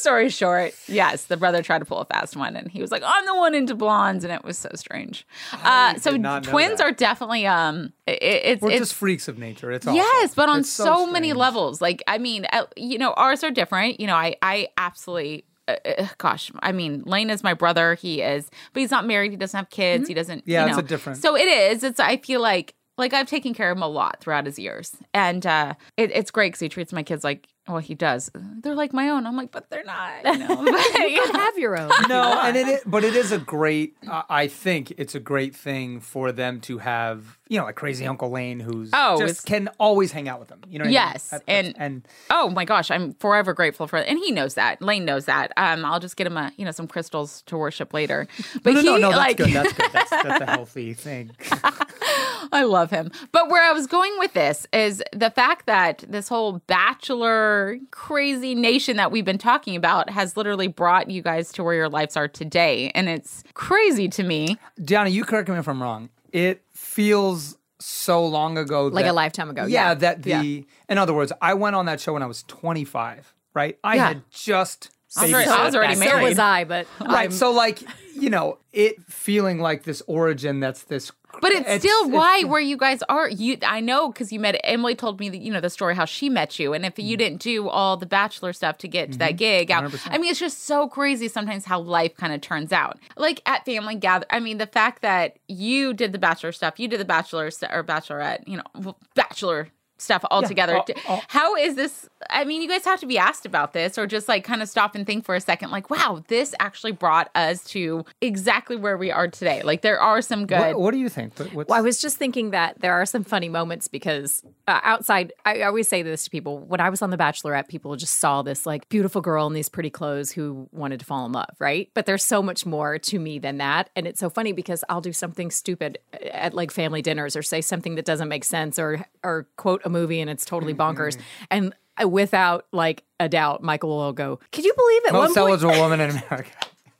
Story short, yes, the brother tried to pull a fast one, and he was like, "I'm the one into blondes," and it was so strange. Uh, so know twins are definitely um, it, it's We're it's just freaks of nature. It's. Yes, but on It's so, many levels. Like, I mean, uh, you know, ours are different. You know, I, I absolutely, uh, uh, gosh, I mean, Lane is my brother. He is, but he's not married. He doesn't have kids. He doesn't. Yeah, you it's a different- So it is. It's. I feel like like I've taken care of him a lot throughout his years, and uh, it, it's great because he treats my kids like. Well, he does. They're like my own. I'm like, but they're not. You know? But, you could have your own. No, and it is, but it is a great. Uh, I think it's a great thing for them to have, you know, like crazy Uncle Lane, who's Oh, just can always hang out with them. You know, what I mean? Yes, and- and Oh my gosh, I'm forever grateful for and he knows that. Lane knows that. Um, I'll just get him a you know some crystals to worship later. But no, no, he no, that's like good. That's good. That's, that's a healthy thing. I love him. But where I was going with this is the fact that this whole bachelor crazy nation that we've been talking about has literally brought you guys to where your lives are today. And it's crazy to me. DeAnna, you correct me if I'm wrong. It feels so long ago, Like that- a lifetime ago, Yeah, yeah. that the. In other words, I went on that show when I was 25. Right, I Yeah. had just. I was already- I was already married. So was I, but Right. I'm, so like, you know, it feeling like this origin that's this But it's, still it's- why where you guys are. You I know because you met Emily told me that you know the story how she met you. And if you didn't do all the bachelor stuff to get to that gig out, 100%. I mean it's just so crazy sometimes how life kind of turns out. Like at family gather I mean the fact that you did the bachelor stuff, you did the bachelor st- or bachelorette, you know, bachelor stuff all together. all- all- How is this? I mean, you guys have to be asked about this, or just like kind of stop and think for a second. Like, wow, this actually brought us to exactly where we are today. Like, there are some good. What, what do you think? What's- Well, I was just thinking that there are some funny moments because uh, outside, I always say this to people. When I was on The Bachelorette, people just saw this like beautiful girl in these pretty clothes who wanted to fall in love, right? But there's so much more to me than that. And it's so funny because I'll do something stupid at like family dinners or say something that doesn't make sense or or quote a movie and it's totally bonkers. And uh, without like a doubt, Michael will go, Can you believe it? most eligible woman in America.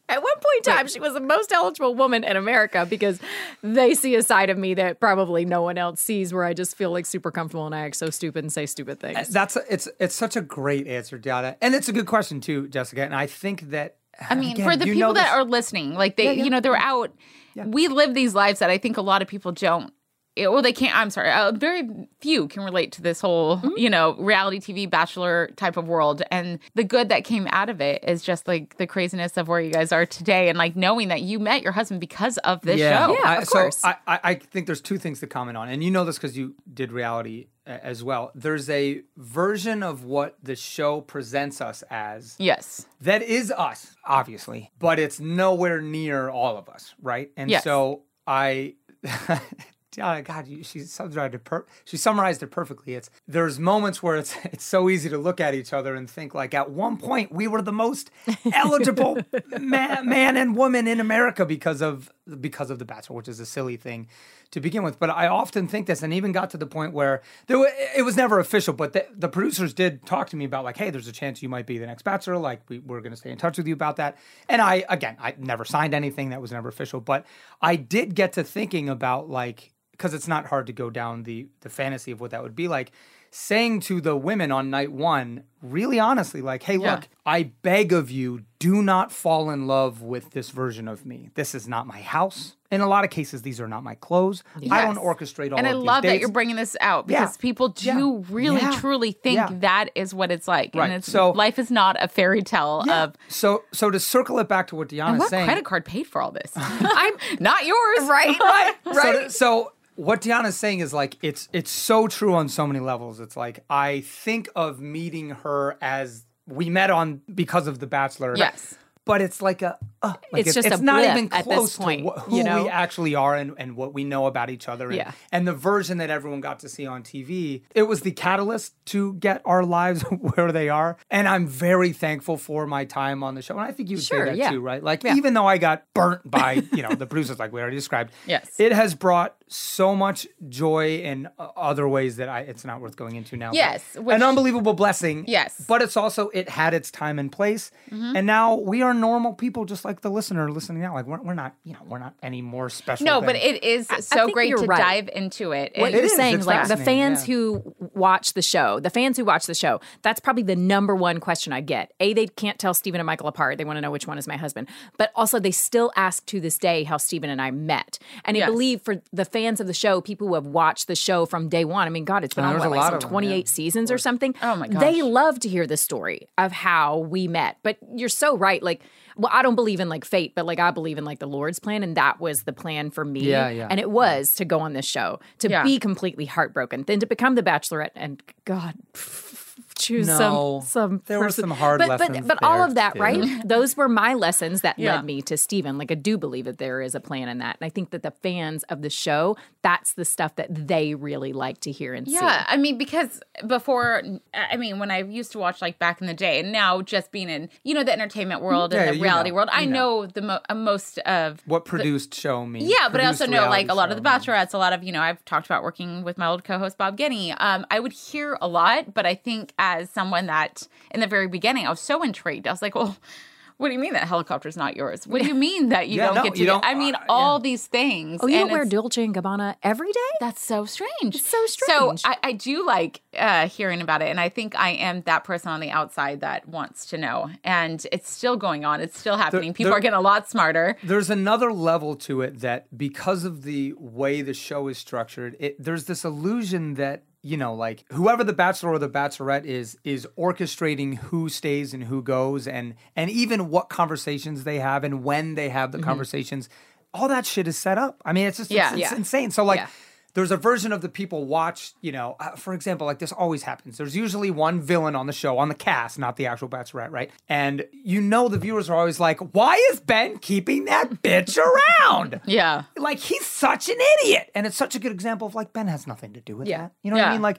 At one point in time, she was the most eligible woman in America because they see a side of me that probably no one else sees where I just feel like super comfortable and I act so stupid and say stupid things. That's a, it's it's such a great answer, DeAnna, and it's a good question too, Jessica. And I think that I mean, again, for the people that are listening, like they, yeah. you know, they're out. We live these lives that I think a lot of people don't. Well, they can't. I'm sorry. Uh, very few can relate to this whole, Mm-hmm. you know, reality TV bachelor type of world. And the good that came out of it is just like the craziness of where you guys are today, and like knowing that you met your husband because of this show. Yeah, I, of so course. I, I, I think there's two things to comment on, and you know this because you did reality uh, as well. There's a version of what the show presents us as Yes. that is us, obviously, but it's nowhere near all of us, right? And Yes. so I. DeAnna, God, she summarized it. Per- she summarized it perfectly. It's there's moments where it's it's so easy to look at each other and think like, at one point we were the most eligible man, man and woman in America because of because of the Bachelor, which is a silly thing to begin with. But I often think this, and even got to the point where there wa- it was never official, but the, the producers did talk to me about like, hey, there's a chance you might be the next Bachelor. Like, we, we're going to stay in touch with you about that. And I, again, I never signed anything that was never official, but I did get to thinking about like, because it's not hard to go down the the fantasy of what that would be like. Saying to the women on night one, really honestly, like, hey, Yeah. look, I beg of you, do not fall in love with this version of me. This is not my house. In a lot of cases, these are not my clothes. I don't orchestrate all and I love that dates. you're bringing this out Yeah. because people do Yeah. really Yeah. truly think Yeah. that is what it's like. Right. And it's So- life is not a fairy tale Yeah. of so so to circle it back to what DeAnna's what saying. credit card paid for all this. I'm not yours. right. right, Right. So, so what DeAnna's saying is like it's it's so true on so many levels. It's like I think of meeting her as we met on because of The Bachelor. Yes. But it's like a, uh, like It's just a not even close point, to wh- who you know? we actually are and, and what we know about each other. And, Yeah. and the version that everyone got to see on TV, it was the catalyst to get our lives where they are. And I'm very thankful for my time on the show. And I think you would Sure, say that yeah. too, right? Like even though I got burnt by, you know, the producers like we already described. Yes. It has brought so much joy in uh, other ways that I it's not worth going into now. Yes, which- an unbelievable blessing. Yes. Mm-hmm. But it's also it had its time and place. And now we are normal people just like the listener listening now. Like we're, we're not, you know, we're not any more special. No, than- but it is so think great to right. dive into it. what And- you're is, saying, it's like the fans yeah. who watch the show, the fans who watch the show, that's probably the number one question I get. A, they can't tell Stephen and Michael apart. They want to know which one is my husband. But also, they still ask to this day how Stephen and I met. And I Yes. believe for the fans of the show, people who have watched the show from day one, I mean, God, it's been Oh, on what, like lot some of them, 28 yeah. seasons or something. Oh my god. They love to hear the story of how we met. But you're so right. Like, well, I don't believe in like fate, but like I believe in like the Lord's plan, and that was the plan for me. Yeah, yeah. And it was to go on this show to Yeah. be completely heartbroken, then to become the Bachelorette, and God, choose No. some some. There were some hard but, lessons But but all of that, too. right? Those were my lessons that Yeah. led me to Stephen. Like I do believe that there is a plan in that, and I think that the fans of the show, that's the stuff that they really like to hear and see. Yeah, I mean, because before, I mean, when I used to watch like back in the day, and now just being in, you know, the entertainment world Yeah, and the reality know, world, I you know, the mo- uh, most of. what produced show means. Yeah, but I also know like a lot of show the means. bachelorettes, a lot of, you know, I've talked about working with my old co host, Bob Guiney. Um, I would hear a lot, but I think as someone that in the very beginning, I was so intrigued. I was like, well, what do you mean that helicopter's not yours? What do you mean that you Yeah, don't no, get to? you do- don't- I mean, uh, all yeah. these things. Oh, you don't wear Dolce and Gabbana every day? That's so strange. It's so So strange. I, I do like uh, hearing about it, and I think I am that person on the outside that wants to know. And it's still going on. It's still happening. People there- are getting a lot smarter. There's another level to it that because of the way the show is structured, it, there's this illusion that you know, like whoever the bachelor or the bachelorette is, is orchestrating who stays and who goes, and and even what conversations they have and when they have the mm-hmm. conversations. All that shit is set up. I mean, it's just Yeah. it's, it's Yeah. insane. So like. Yeah. There's a version of the people watch, you know, uh, for example, like this always happens. There's usually one villain on the show, on the cast, not the actual bachelorette, right? And you know the viewers are always like, why is Ben keeping that bitch around? Yeah. Like he's such an idiot. And it's such a good example of like Ben has nothing to do with Yeah. that. You know what I mean? Like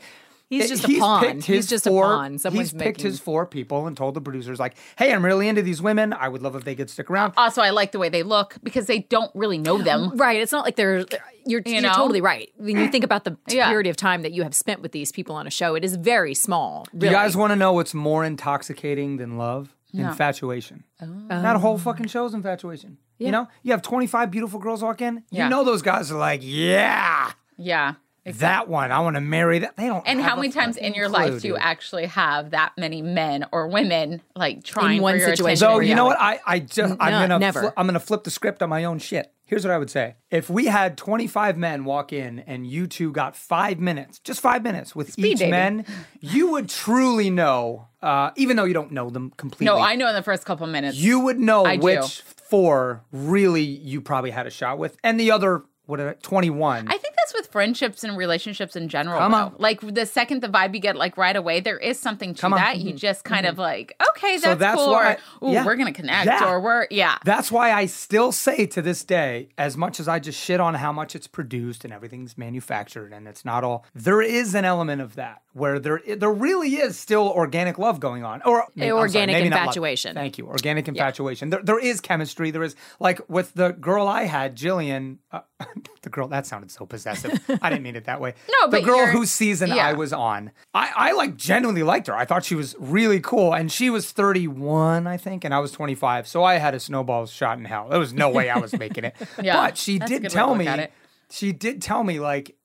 He's just a pawn. He's just a four- pawn. Someone's he's picked making- his four people and told the producers like, "Hey, I'm really into these women. I would love if they could stick around." Uh, also, I like the way they look because they don't really know them. Right. It's not like they're you're, You you are totally right. When you think about the Yeah. period of time that you have spent with these people on a show, it is very small. Do you guys want to know what's more intoxicating than love? Infatuation. Oh. a whole oh. fucking show's infatuation. You know, you have 25 beautiful girls walk in. Yeah. You know those guys are like, yeah, Yeah. That one. I want to marry that. They don't. And have how many times in your clue, life do you actually have that many men or women like trying one for your situation attention? So you know what? I I just I'm gonna never. fli- I'm gonna flip the script on my own shit. Here's what I would say: If we had 25 men walk in and you two got five minutes, just five minutes with each dating. men, you would truly know. Uh, even though you don't know them completely, No, I know in the first couple minutes. you would know I do. which four really you probably had a shot with, and the other what 21. I think with friendships and relationships in general. Come though. on. Like the second the vibe you get like right away, there is something to Come on. Mm-hmm. that. You just kind of like, okay, that's, So that's cool. why- or, Ooh, yeah. we're gonna connect, Yeah. or we're yeah. That's why I still say to this day, as much as I just shit on how much it's produced and everything's manufactured and it's not all, there is an element of that where there there really is still organic love going on, or maybe- sorry, organic maybe not love. infatuation. Thank you, organic infatuation. There, there is chemistry. There is like with the girl I had, Jillian. Uh, the girl that sounded so possessive. I didn't mean it that way. No, the but girl whose season yeah. I was on, I, I like genuinely liked her. I thought she was really cool, and she was 31, I think, and I was 25. So I had a snowball shot in hell. There was no way I was making it. Yeah, but she did good way to tell me. She did tell me like.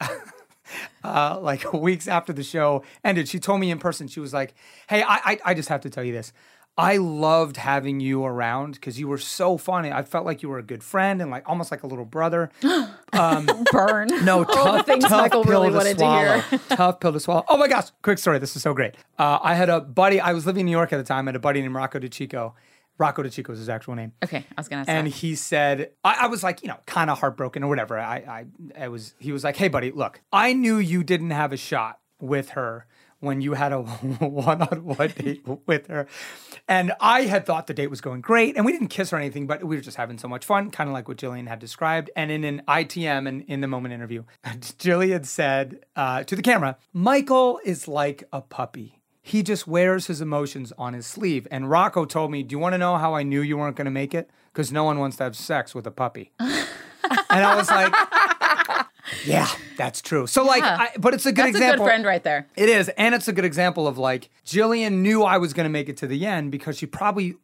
Uh, like weeks after the show ended, she told me in person. She was like, "Hey, I, I, I just have to tell you this. I loved having you around because you were so funny. I felt like you were a good friend and like almost like a little brother. Um, Burn. No, tough, things tough Michael pill really to wanted to swallow. hear. tough pill to swallow. Oh my gosh, quick story. This is so great. Uh, I had a buddy. I was living in New York at the time. I had a buddy named Rocco DeChico. Rocco DeChico was his actual name. Okay, I was gonna say. And he said, I, I was like, you know, kind of heartbroken or whatever. I, I, I was, he was like, hey, buddy, look, I knew you didn't have a shot with her when you had a one-on-one date with her, and I had thought the date was going great, and we didn't kiss or anything, but we were just having so much fun, kind of like what Jillian had described. And in an ITM and in the moment interview, Jillian said uh, to the camera, Michael is like a puppy. He just wears his emotions on his sleeve. And Rocco told me, Do you want to know how I knew you weren't going to make it? Because no one wants to have sex with a puppy. and I was like, Yeah, that's true. So, like, I, but it's a good That's a example. good friend right there. It is. And it's a good example of like, Jillian knew I was going to make it to the end because she probably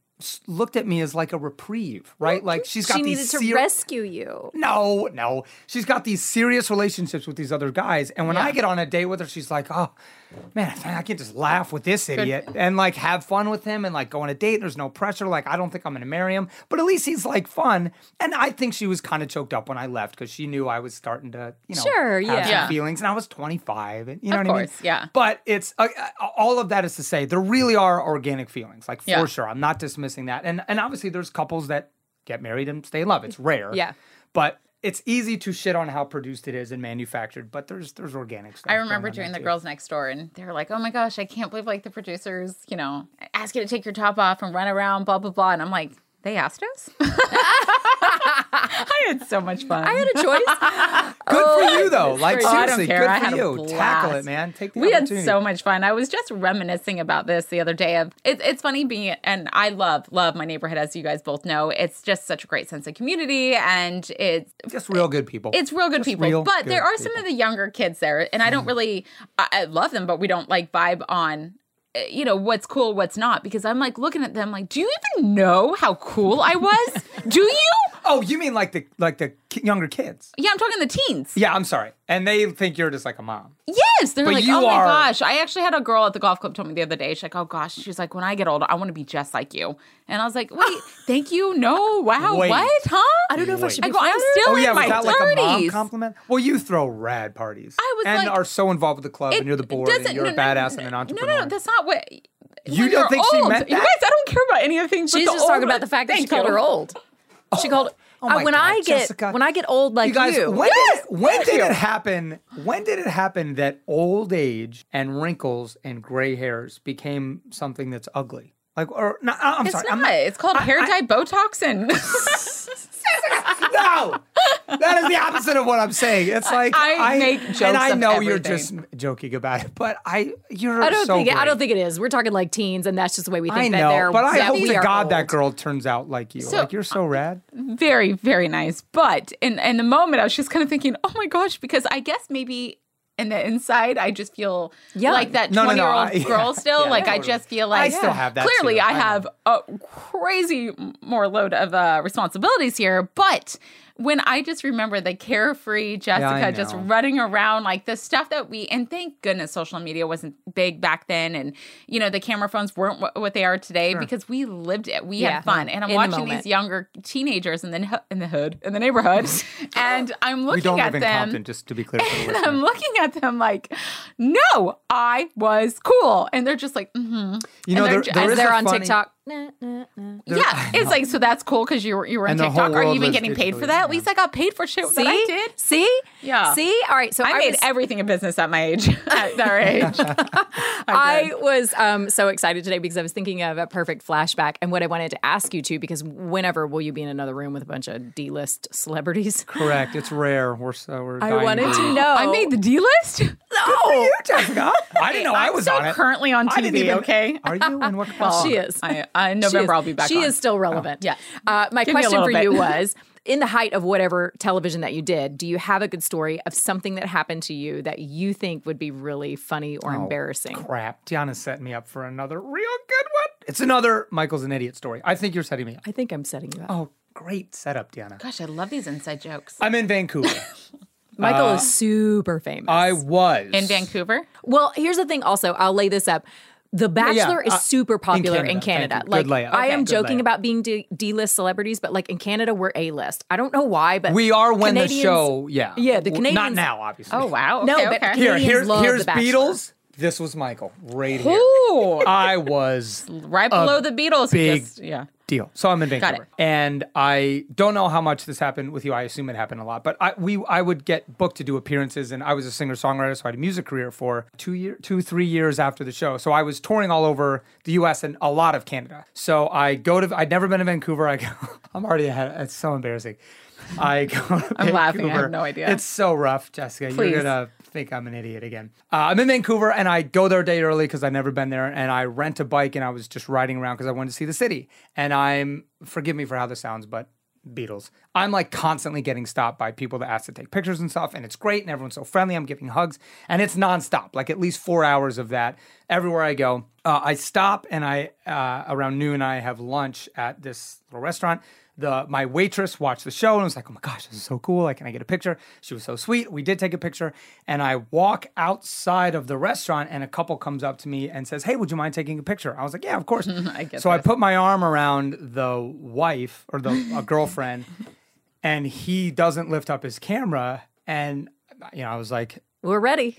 looked at me as like a reprieve, right? Like, she's got she these needed to ser- rescue you. no, no. She's got these serious relationships with these other guys. And when I get on a date with her, she's like, oh, man, I can't just laugh with this idiot and like have fun with him and like go on a date. There's no pressure. Like, I don't think I'm going to marry him, but at least he's like fun. And I think she was kind of choked up when I left because she knew I was starting to, you know, Sure, have yeah. some Yeah. feelings. And I was 25. And you know Of what I mean? yeah. But it's uh, uh, all of that is to say there really are organic feelings, like for Yeah. sure. I'm not dismissing that. And and obviously there's couples that get married and stay in love. It's rare. Yeah. But it's easy to shit on how produced it is and manufactured, but there's there's organic stuff. I remember doing the too. girls next door, and they were like, "Oh my gosh, I can't believe like the producers, you know, ask you to take your top off and run around, blah blah blah." And I'm like, "They asked us." I had so much fun. I had a choice. Good for oh, you though. Like for you. Oh, I don't seriously, care. good I for had you. Tackle it, man. Take the we had so much fun. I was just reminiscing about this the other day. Of it, it's funny being, and I love love my neighborhood, as you guys both know. It's just such a great sense of community, and it's just real good people. it's real good Just people. real but there good are some of the younger kids there, and I don't mm-hmm. really, I, I love them, but we don't like vibe on. Uh, You know what's cool, what's not, because I'm like looking at them, like, do you even know how cool I was? do you? Oh, you mean like the like the ki- younger kids? Yeah, I'm talking the teens. Yeah, I'm sorry. And they think you're just like a mom. Yes, they're But like, you oh my are- gosh. I actually had a girl at the golf club told me the other day. She's like, oh gosh. She's like, when I get older, I want to be just like you. And I was like, wait, thank you. No, wow, Wait. what? Huh? I don't know if I should I be go, I'm flattered. still Oh yeah, in was my that like a mom compliment? Well, you throw rad parties. I was and like- are so involved with the club, and you're the board, and doesn't- you're no, a no, badass no, and an no, entrepreneur. No, no, that's not what. You when don't you're think she old, meant You that? guys, I don't care about anything. things. She's the just talking old- about the fact that she Thank called you. her old. She called. Oh, oh my when God, I get Jessica. when I get old like you guys, you, when Yes, did, it, when did it happen? When did it happen that old age and wrinkles and gray hairs became something that's ugly? Like, or no, I'm It's sorry, not. I'm not. It's called hair dye, Botox, and No, that is the opposite of what I'm saying. It's like I make jokes and I know you're just joking about it, but I you're I don't so think I don't think it is. We're talking like teens, and that's just the way we think I that know, they're. but I hope to God that girl turns out like you. So, like you're so uh, rad. very, very nice. But in in the moment, I was just kind of thinking, oh my gosh, because I guess maybe. In the inside, I just feel Young. like that No, no, no, twenty-year-old I- yeah, girl still. yeah, like I just feel like I like still have that Clearly, too. I I have a crazy more load of uh, responsibilities here, but when I just remember the carefree Jessica just running around, like the stuff that we, and thank goodness social media wasn't big back then, and you know the camera phones weren't what, what they are today because we lived it, we Yeah. had fun, and I'm In the watching moment. these younger teenagers in the in the hood in the neighborhood, and I'm looking We don't at live in them. Compton, just to be clear for And listener. I'm looking at them like, no, I was cool. And they're just like, mm-hmm. You know, and they're there ju- is As they're on funny- TikTok. Nah, nah, nah. yeah, it's like so that's cool because you were you were in And the TikTok. Are you even getting paid for that? yeah. At least I got paid for shit See? that I did. See? Yeah. See? All right. So I, I, made was, everything a business at my age. at our age. I was um, so excited today because I was thinking of a perfect flashback and what I wanted to ask you to because whenever will you be in another room with a bunch of D-list celebrities? Correct. It's rare. We're so we're. I wanted to to know. I made the D list. no. You, Jessica. I didn't know I I'm was still on it. currently on I didn't TV. even- okay. Are you? And what? Well, She is. I, I, in November, is- I'll be back. She on. is still relevant. yeah. Uh, my Give question for little you was in the height of whatever television that you did, do you have a good story of something that happened to you that you think would be really funny or Oh, embarrassing? Crap. DeAnna's setting me up for another real good one. It's another Michael's an idiot story. I think you're setting me up. I think I'm setting you up. Oh, great setup, Deanna. Gosh, I love these inside jokes. I'm in Vancouver. Michael is super famous. I was In Vancouver, Well, here's the thing. Also, I'll lay this up. The Bachelor is uh, super popular in Canada. Canada. Like, Good layup. I am Good joking layup. about being D- D-list celebrities, but like in Canada, we're A-list. I don't know why, but We are when Canadians- the show. Yeah. Yeah, the W- Not now, obviously. oh wow. No, Okay, but okay. Here, here's love here's The Beatles. This was Michael right here. Ooh, I was right below the Beatles. big just- yeah. Deal. So I'm in Got Vancouver, it. and I don't know how much this happened with you. I assume it happened a lot, but I we I would get booked to do appearances, and I was a singer songwriter, so I had a music career for two year, two three years after the show. So I was touring all over the U.S. and a lot of Canada. So I go to I'd never been to Vancouver. I go, I'm already ahead. It's so embarrassing. I go. I'm laughing. I have no idea. It's so rough, Jessica. Please. You're gonna think I'm an idiot again. Uh, I'm in Vancouver and I go there a day early because I've never been there. And I rent a bike and I was just riding around because I wanted to see the city. And I'm, forgive me for how this sounds, but Beatles. I'm like constantly getting stopped by people that ask to take pictures and stuff. And it's great and everyone's so friendly. I'm giving hugs and it's nonstop, like at least four hours of that everywhere I go. Uh, I stop and I, uh, around noon, I have lunch at this little restaurant the my waitress watched the show and was like, "Oh my gosh, this is so cool! Like, can I get a picture?" She was so sweet. We did take a picture, and I walk outside of the restaurant, and a couple comes up to me and says, "Hey, would you mind taking a picture?" I was like, "Yeah, of course." I get so I put my arm around the wife or the a girlfriend, and he doesn't lift up his camera, and you know, I was like, We're ready.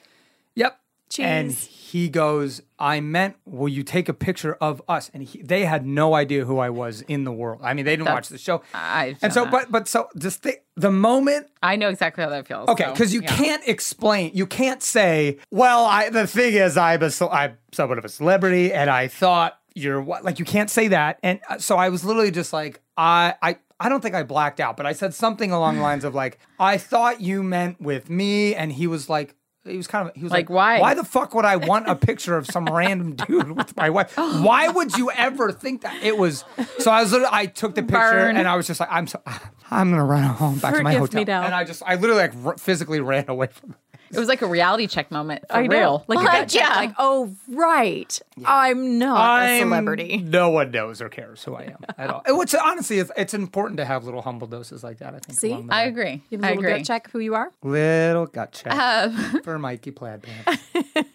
Yep. And he goes, I meant, will you take a picture of us? And he, they had no idea who I was in the world. I mean, they didn't watch the show. I've and so, that. but, but so just the, the moment, I know exactly how that feels. okay, so, because you yeah. can't explain, you can't say, well, I, the thing is, I'm, a, I'm somewhat of a celebrity and I thought you're what, like, you can't say that. And uh, so I was literally just like, I, I, I don't think I blacked out, but I said something along the lines of like, I thought you meant with me. And he was like, he was kind of he was like, Like, why? Why the fuck would I want a picture of some random dude with my wife? Why would you ever think that? It was so I was literally I took the picture Burn. and I was just like I'm so I'm gonna run home back to my hotel and I just I literally like r- physically ran away from. It was like a reality check moment for I know. real. Like, Like, you got checked, yeah. like, oh, right. I'm not a I'm- celebrity. No one knows or cares who I am at all. Which honestly, is, it's important to have little humble doses like that. I think. See? along the I way. agree. You have a I little agree. gut check who you are. Little gut check Um, for Mikey Plaid Pants.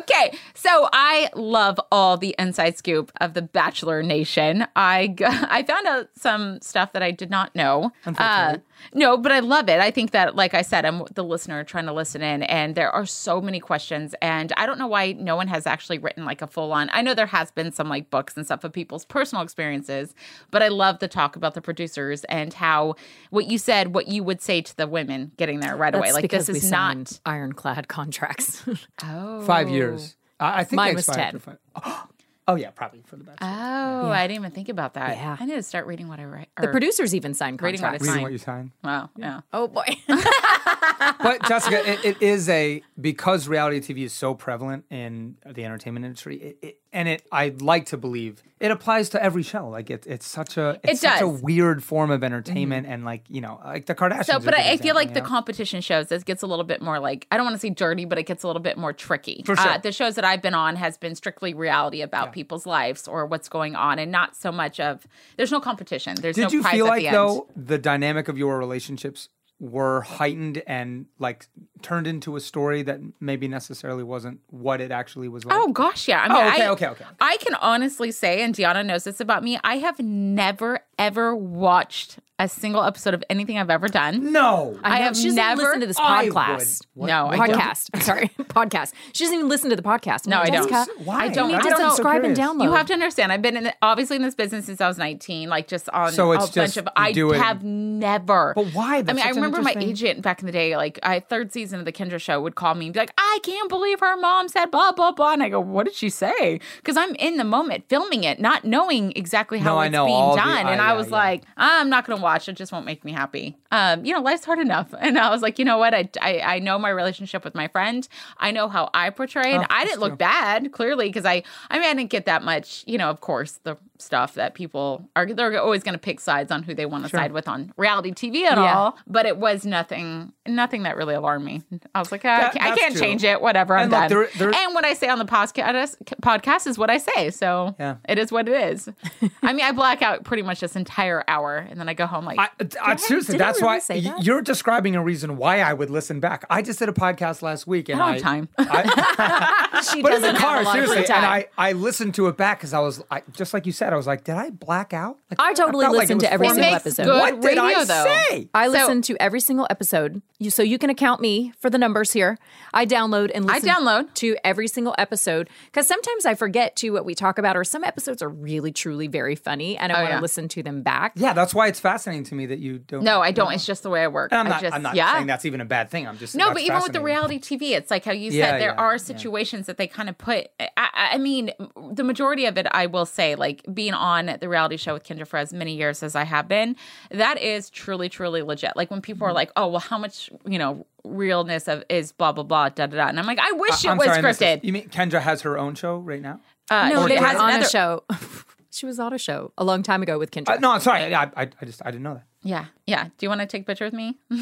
Okay, so I love all the inside scoop of the Bachelor Nation. I g- I found out some stuff that I did not know. Unfortunately. No, but I love it. I think that, like I said, I'm the listener trying to listen in, and there are so many questions, and I don't know why no one has actually written like a full on. I know there has been some like books and stuff of people's personal experiences, but I love the talk about the producers and how what you said, what you would say to the women getting there right away. Like this is signed not. ironclad contracts. Oh, Five years. I, I think Mine was 10. for five- Oh yeah, probably for the best. Oh, I didn't even think about that. Yeah. I need to start reading what I write. the producers even signed Reading what I contracts. Reading fine. what you signed. Wow. Yeah. Oh boy. but Jessica, it, it is a because reality TV is so prevalent in the entertainment industry, it, it, and it I'd like to believe it applies to every show. Like it, it's such a it's It such a. Mm-hmm. weird form of entertainment, and like you know, like the Kardashians. So, but I, I feel like the know? competition shows this gets a little bit more like I don't want to say dirty, but it gets a little bit more tricky. For sure. Uh, the shows that I've been on has been strictly reality about people's lives or what's going on, and not so much of there's no competition. There's Did no you prize feel at like the end. though the dynamic of your relationships were heightened and like turned into a story that maybe necessarily wasn't what it actually was like? Oh gosh, yeah. I mean, Oh, okay, I, okay, okay. I can honestly say, and DeAnna knows this about me. I have never ever watched a single episode of anything I've ever done. No. I know, have she never- even listen to this podcast. would. What? No, I don't. podcast. I'm sorry, podcast. She doesn't even listen to the podcast. I'm No, like, I don't. Why? I don't You I need to don't know. subscribe and download. You have to understand. I've been in obviously in this business since I was 19, like just on So it's a bunch of. I do have never. But why? I mean, I remember my agent back in the day, like I third season of the Kendra show would call me and be like, "I can't believe her mom said blah blah blah," and I go, "What did she say?" Because I'm in the moment filming it, not knowing exactly how No, I it's know being all the- done, and I- I was like, "I'm not going to watch. It just won't make me happy." Um, you know, life's hard enough, and I was like, you know what? I I, I know my relationship with my friend. I know how I portrayed. Oh, I didn't look true. bad clearly because I I mean I didn't get that much. You know, of course the stuff that people are they're always going to pick sides on who they want to side with on reality TV at Yeah. all. But it was nothing nothing that really alarmed me. I was like, ah, I That- can't- I can't true. change it. Whatever, I'm And look, done. there- and what I say on the podcast podcast is what I say. So Yeah. it is what it is. I mean, I black out pretty much this entire hour, and then I go home like. I, I, seriously, I that's really why that? you're describing a reason why I would listen back. I just did a podcast last week, and I time. I, She but in the car, a lot of seriously, and. I, I listened to it back because I was I, just like you said. I was like, did I black out? Like, I totally felt like listened it to every single episode. good What did I radio, though. say? I So- listen to every single episode, you, so you can account me for the numbers here. I download and I download. to every single episode because sometimes I forget to what we talk about, or some episodes are really, truly very funny, and I Oh, want to yeah. listen to them back. Yeah, that's why it's fascinating to me that you don't. no, I don't. It's just the way I work. And I'm I not. just, I'm not yeah. saying that's even a bad thing. I'm just No, but even with the reality TV, it's like how you Yeah, said there yeah, are yeah. situations that they kind of put. I, I I mean, the majority of it, I will say, like being on the reality show with Kendra for as many years as I have been, that is truly, truly legit. Like when people are Mm-hmm. like, "Oh, well, how much you know realness of is blah blah blah da da da," and I'm like, I wish it I'm was sorry, I missed this. scripted. You mean Kendra has her own show right now? Uh, No, were has on another- a show. she was on a show a long time ago with Kendra. Uh, no, I'm sorry. I, I, I just I didn't know that. Yeah, yeah. Do you want to take a picture with me?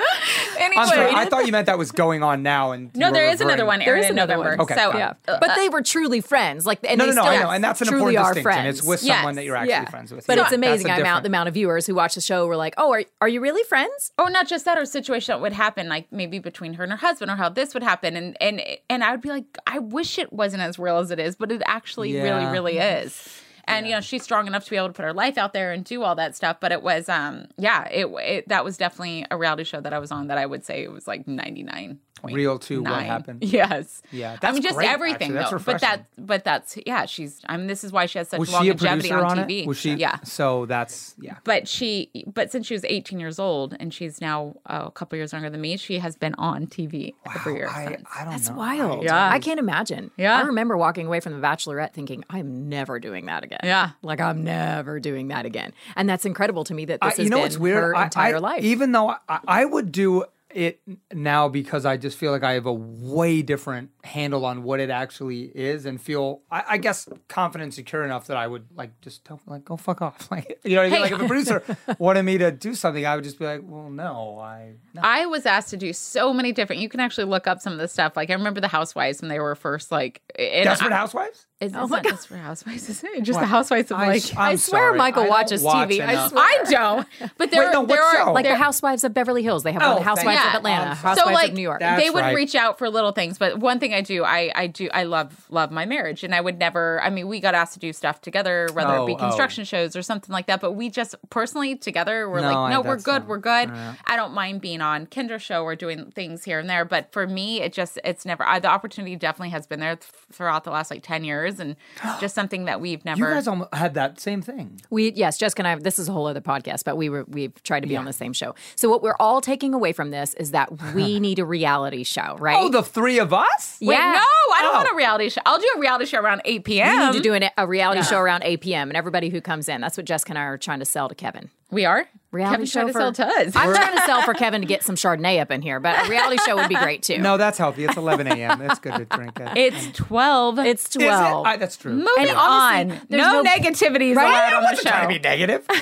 anyway, I'm sorry. I thought you meant that was going on now. And no, there is another one There airing in another November. one. Okay, so, got it. yeah, uh, but they were truly friends. Like, and No, they no, no. I know, and that's an truly important are distinction. friends. It's with Yes. someone that you're actually yeah. friends with. But Yeah, it's amazing amount different- the amount of viewers who watch the show were like, "Oh, are are you really friends?" or not just that or situation that would happen like maybe between her and her husband or how this would happen and and and i would be like i wish it wasn't as real as it is but it actually really Yeah. really is and you know she's strong enough to be able to put her life out there and do all that stuff. But it was um yeah it, it that was definitely a reality show that i was on that i would say it was like 99 Real to what happened. yes Yeah, i that's mean just great, everything actually. That's though but refreshing. that but that's yeah she's i mean this is why she has such Was she a longevity on on tv it? Was she? yeah So that's yeah. but she but since she was 18 years old and she's now uh, a couple years younger than me she has been on tv every year I, since. I don't That's know. wild. Yeah. I can't imagine. Yeah. I remember walking away from The Bachelorette thinking, I'm never doing that again. Yeah. Like, I'm never doing that again. And that's incredible to me that this has you know been what's weird? her I- entire I- life. Even though I, I would do it now because I just feel like I have a way different handle on what it actually is and feel I, I guess confident secure enough that I would like just tell like go fuck off like you know what I mean Hey. like if a producer wanted me to do something I would just be like well no I no. I was asked to do so many different. You can actually look up some of the stuff. Like I remember the Housewives when they were first like. Desperate I, Housewives Is, Oh it's my not God. Desperate Housewives, is it? Just What? the Housewives of I, like. I'm I swear sorry, Michael I watches watch TV. I swear. I don't. But there, Wait, no, what there show? are like the Housewives of Beverly Hills. They have one Oh, the Housewives thank of. Atlanta, Um, Housewives so like of New York. They would right. reach out for little things but one thing i do i i do i love love my marriage and i would never i mean we got asked to do stuff together whether Oh, it be oh. construction shows or something like that but we just personally together we're No, like I- no we're good not- we're good yeah. i don't mind being on Kendra show or doing things here and there but for me it just it's never I, the opportunity definitely has been there throughout the last like 10 years and just something that we've never you guys almost had that same thing We yes, Jessica and I. This is a whole other podcast, but we were we've tried to be on the same show. So what we're all taking away from this is that we need a reality show, right? oh the three of us Wait, Yeah. no i don't Oh. want a oh. reality show i'll do a reality show around 8 p.m. we need to do an, a reality show around 8 p.m. and everybody who comes in. That's what Jessica and I are trying to sell to Kevin. we are Reality Kevin's show trying to sell to I'm trying to sell for Kevin to get some Chardonnay up in here, but a reality show would be great too. no that's healthy it's 11 a.m. it's good to drink it it's 12 it's Is it? twelve. I- that's true Moving And honestly, on. there's No, no- negativities Right? I on the wasn't trying to be negative.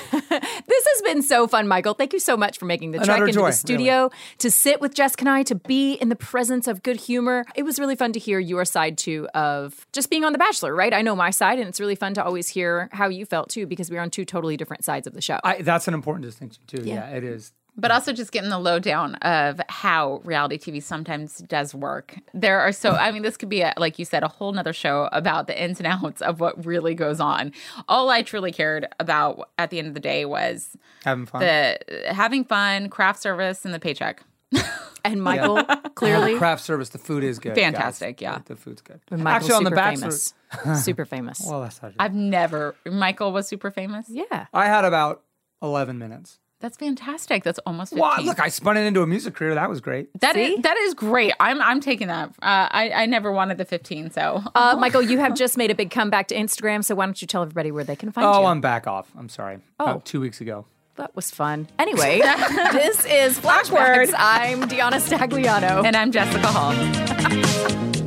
This has been so fun, Michael. Thank you so much for making the trek Another into joy, the studio to sit with Jessica and I, to be in the presence of good humor. It was really fun to hear your side too of just being on The Bachelor, right? I know my side, and it's really fun to always hear how you felt too, because we're on two totally different sides of the show. I, that's an important distinction too. Yeah. it is. but also just getting the lowdown of how reality TV sometimes does work. There are so, I mean, this could be, a, like you said, a whole nother show about the ins and outs of what really goes on. All I truly cared about at the end of the day was Having fun. the having fun, craft service, and the paycheck. And Michael, clearly, craft service. The food is good. guys. Fantastic, yeah. The, the food's good. Michael's Actually, on the super Bachelor, famous. super famous. well, that's not true. I've never, Michael was super famous. yeah. I had about eleven minutes. That's fantastic. That's almost 15. Well, look, I spun it into a music career. That was great. That See? is, that is great. I'm I'm taking that. Uh, I I never wanted the 15, so Uh, Michael, you have just made a big comeback to Instagram, so why don't you tell everybody where they can find Oh, you? Oh, I'm back off. I'm sorry. Oh. About two weeks ago. that was fun. Anyway, this is Flashbacks. I'm DeAnna Stagliano. and I'm Jessica Hall.